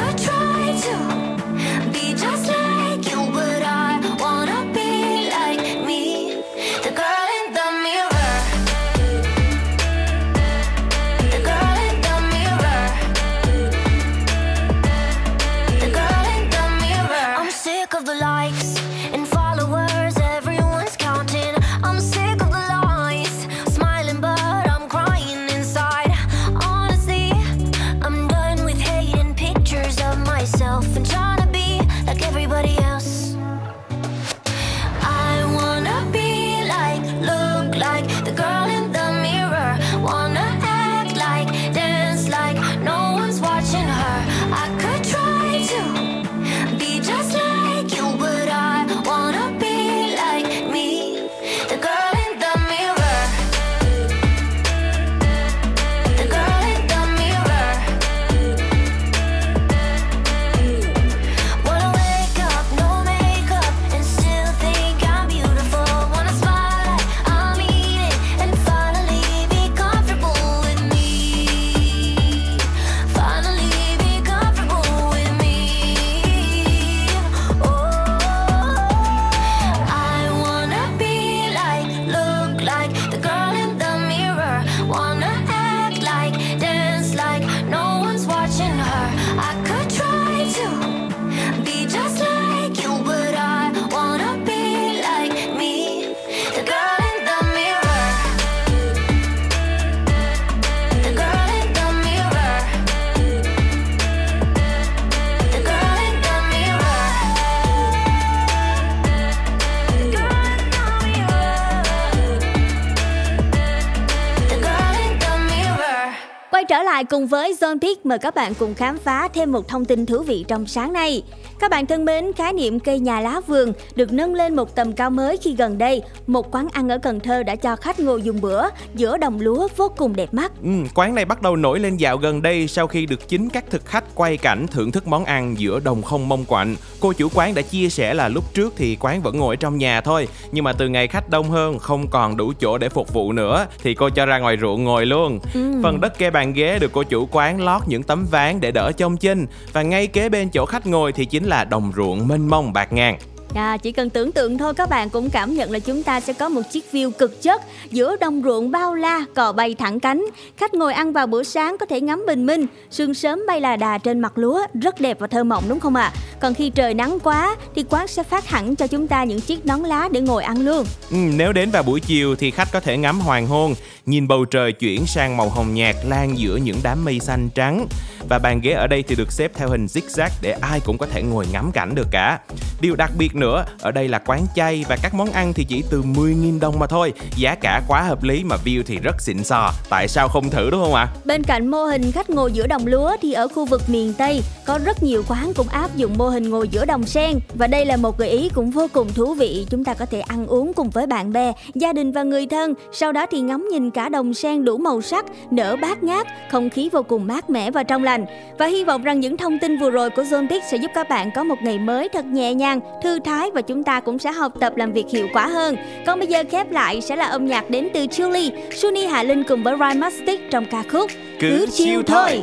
lại cùng với Zone Peak mời các bạn cùng khám phá thêm một thông tin thú vị trong sáng nay. Các bạn thân mến, khái niệm cây nhà lá vườn được nâng lên một tầm cao mới khi gần đây, một quán ăn ở Cần Thơ đã cho khách ngồi dùng bữa giữa đồng lúa vô cùng đẹp mắt. Ừ, quán này bắt đầu nổi lên dạo gần đây sau khi được chính các thực khách quay cảnh thưởng thức món ăn giữa đồng không mông quạnh. Cô chủ quán đã chia sẻ là lúc trước thì quán vẫn ngồi trong nhà thôi, nhưng mà từ ngày khách đông hơn không còn đủ chỗ để phục vụ nữa thì cô cho ra ngoài ruộng ngồi luôn. Ừ. Phần đất kê bàn ghế được cô chủ quán lót những tấm ván để đỡ trông chinh và ngay kế bên chỗ khách ngồi thì chính là đồng ruộng mênh mông bạc ngàn. À, chỉ cần tưởng tượng thôi các bạn cũng cảm nhận là chúng ta sẽ có một chiếc view cực chất giữa đồng ruộng bao la, cò bay thẳng cánh. Khách ngồi ăn vào bữa sáng có thể ngắm bình minh, sương sớm bay là đà trên mặt lúa, rất đẹp và thơ mộng đúng không ạ? Còn khi trời nắng quá thì quán sẽ phát hẳn cho chúng ta những chiếc nón lá để ngồi ăn luôn. Ừ, nếu đến vào buổi chiều thì khách có thể ngắm hoàng hôn, nhìn bầu trời chuyển sang màu hồng nhạt lan giữa những đám mây xanh trắng. Và bàn ghế ở đây thì được xếp theo hình zigzag để ai cũng có thể ngồi ngắm cảnh được cả. Điều đặc biệt nữa, ở đây là quán chay và các món ăn thì chỉ từ 10.000 đồng mà thôi. Giá cả quá hợp lý mà view thì rất xịn sò. Tại sao không thử đúng không ạ? Bên cạnh mô hình khách ngồi giữa đồng lúa thì ở khu vực miền Tây có rất nhiều quán cũng áp dụng mô hình ngồi giữa đồng sen và đây là một gợi ý cũng vô cùng thú vị. Chúng ta có thể ăn uống cùng với bạn bè, gia đình và người thân, sau đó thì ngắm nhìn cả đồng sen đủ màu sắc, nở bát ngát, không khí vô cùng mát mẻ và trong lành. Và hy vọng rằng những thông tin vừa rồi của Zone Pick sẽ giúp các bạn có một ngày mới thật nhẹ nhàng, thư thái và chúng ta cũng sẽ học tập làm việc hiệu quả hơn. Còn bây giờ khép lại sẽ là âm nhạc đến từ Julie, Suni Hạ Linh cùng với Ryan Mastic trong ca khúc Cứ chill thôi.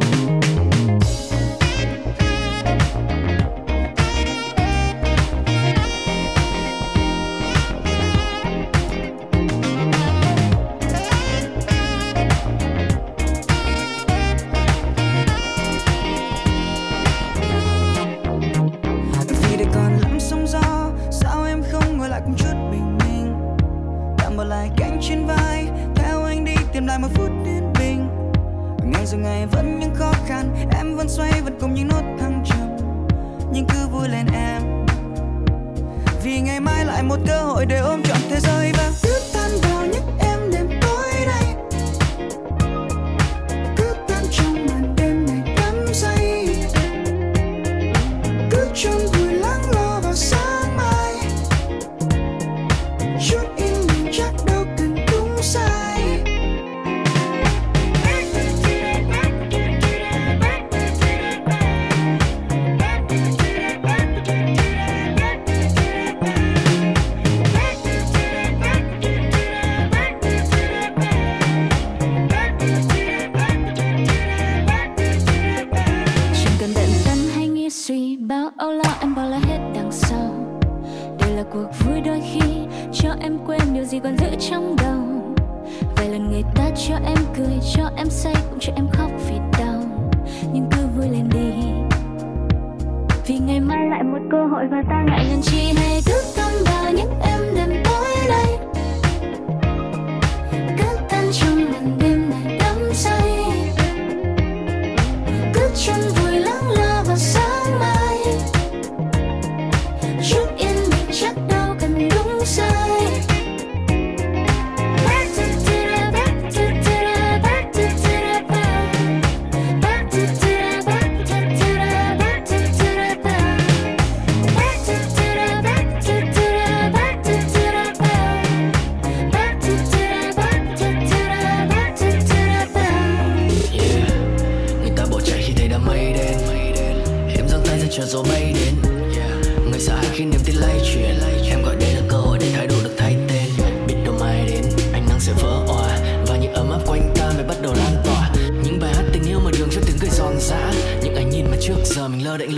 vì Và ta ngại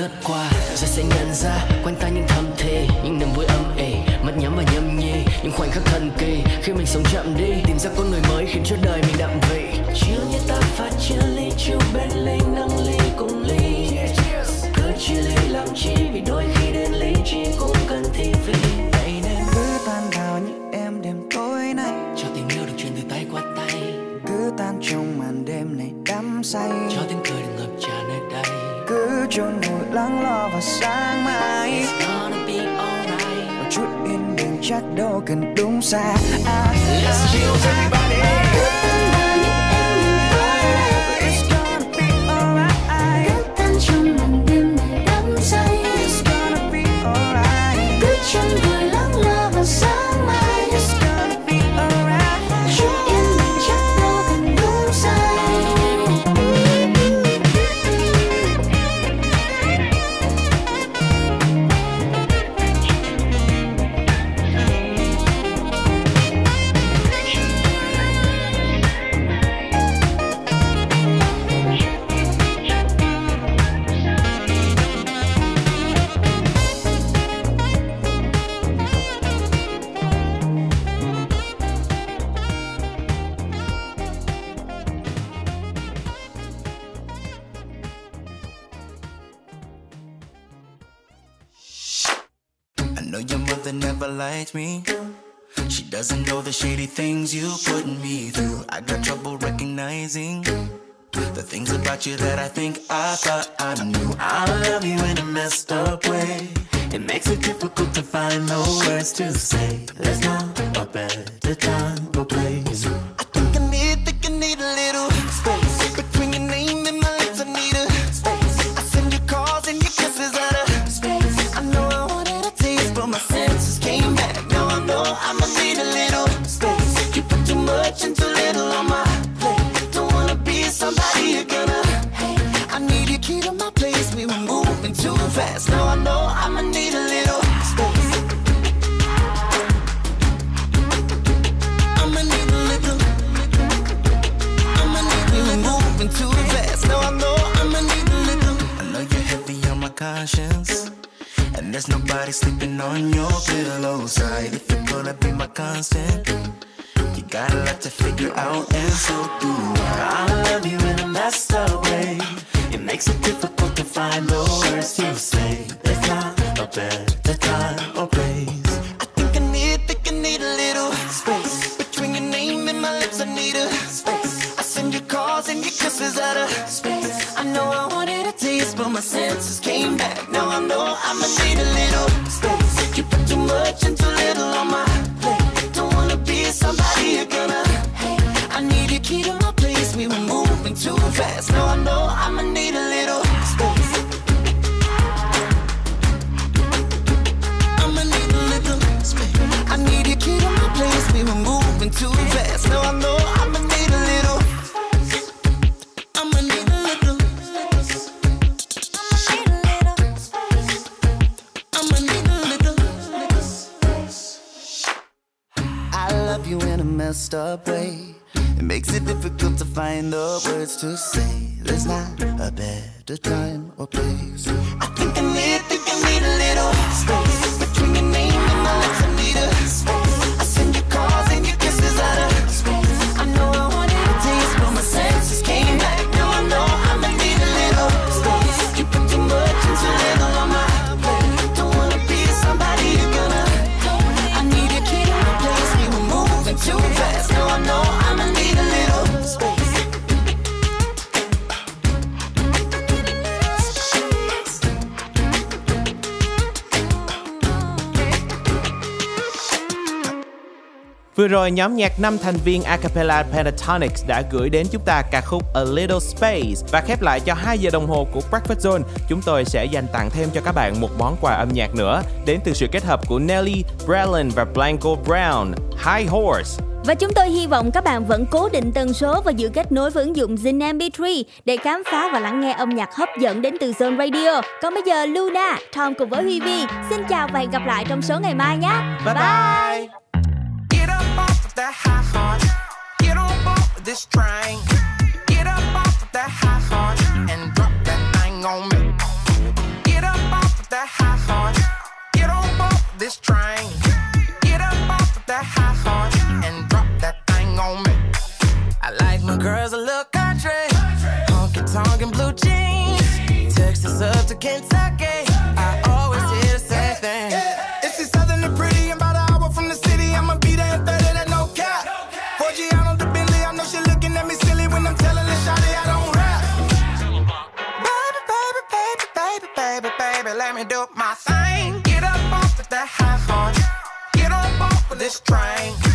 lướt qua, rồi sẽ nhận ra. Quanh ta những thầm thề những niềm vui âm ỉ. Mắt nhắm và nhâm nhi, những khoảnh khắc thần kỳ. Khi mình sống chậm đi, tìm ra con người mới khiến cho chắc đâu cần đúng xa. À, Let's chill I'ma need a little rồi, nhóm nhạc 5 thành viên a cappella Pentatonics đã gửi đến chúng ta ca khúc A Little Space và khép lại cho 2 giờ đồng hồ của Breakfast Zone, chúng tôi sẽ dành tặng thêm cho các bạn một món quà âm nhạc nữa đến từ sự kết hợp của Nelly Brelin và Blanco Brown, High Horse. Và chúng tôi hy vọng các bạn vẫn cố định tần số và giữ kết nối với ứng dụng Zin MP3 để khám phá và lắng nghe âm nhạc hấp dẫn đến từ Zone Radio. Còn bây giờ Luna, Tom cùng với Huy Vi, xin chào và hẹn gặp lại trong số ngày mai nhé. Bye bye. bye. that high horse. Get on board this train. Get up off that high horse and drop that thing on me. Get up off that high horse. Get on board this train. Get up off that high horse and drop that thing on me. I like my girls a little country, honky tonk and blue jeans, Texas up to Kentucky. strength.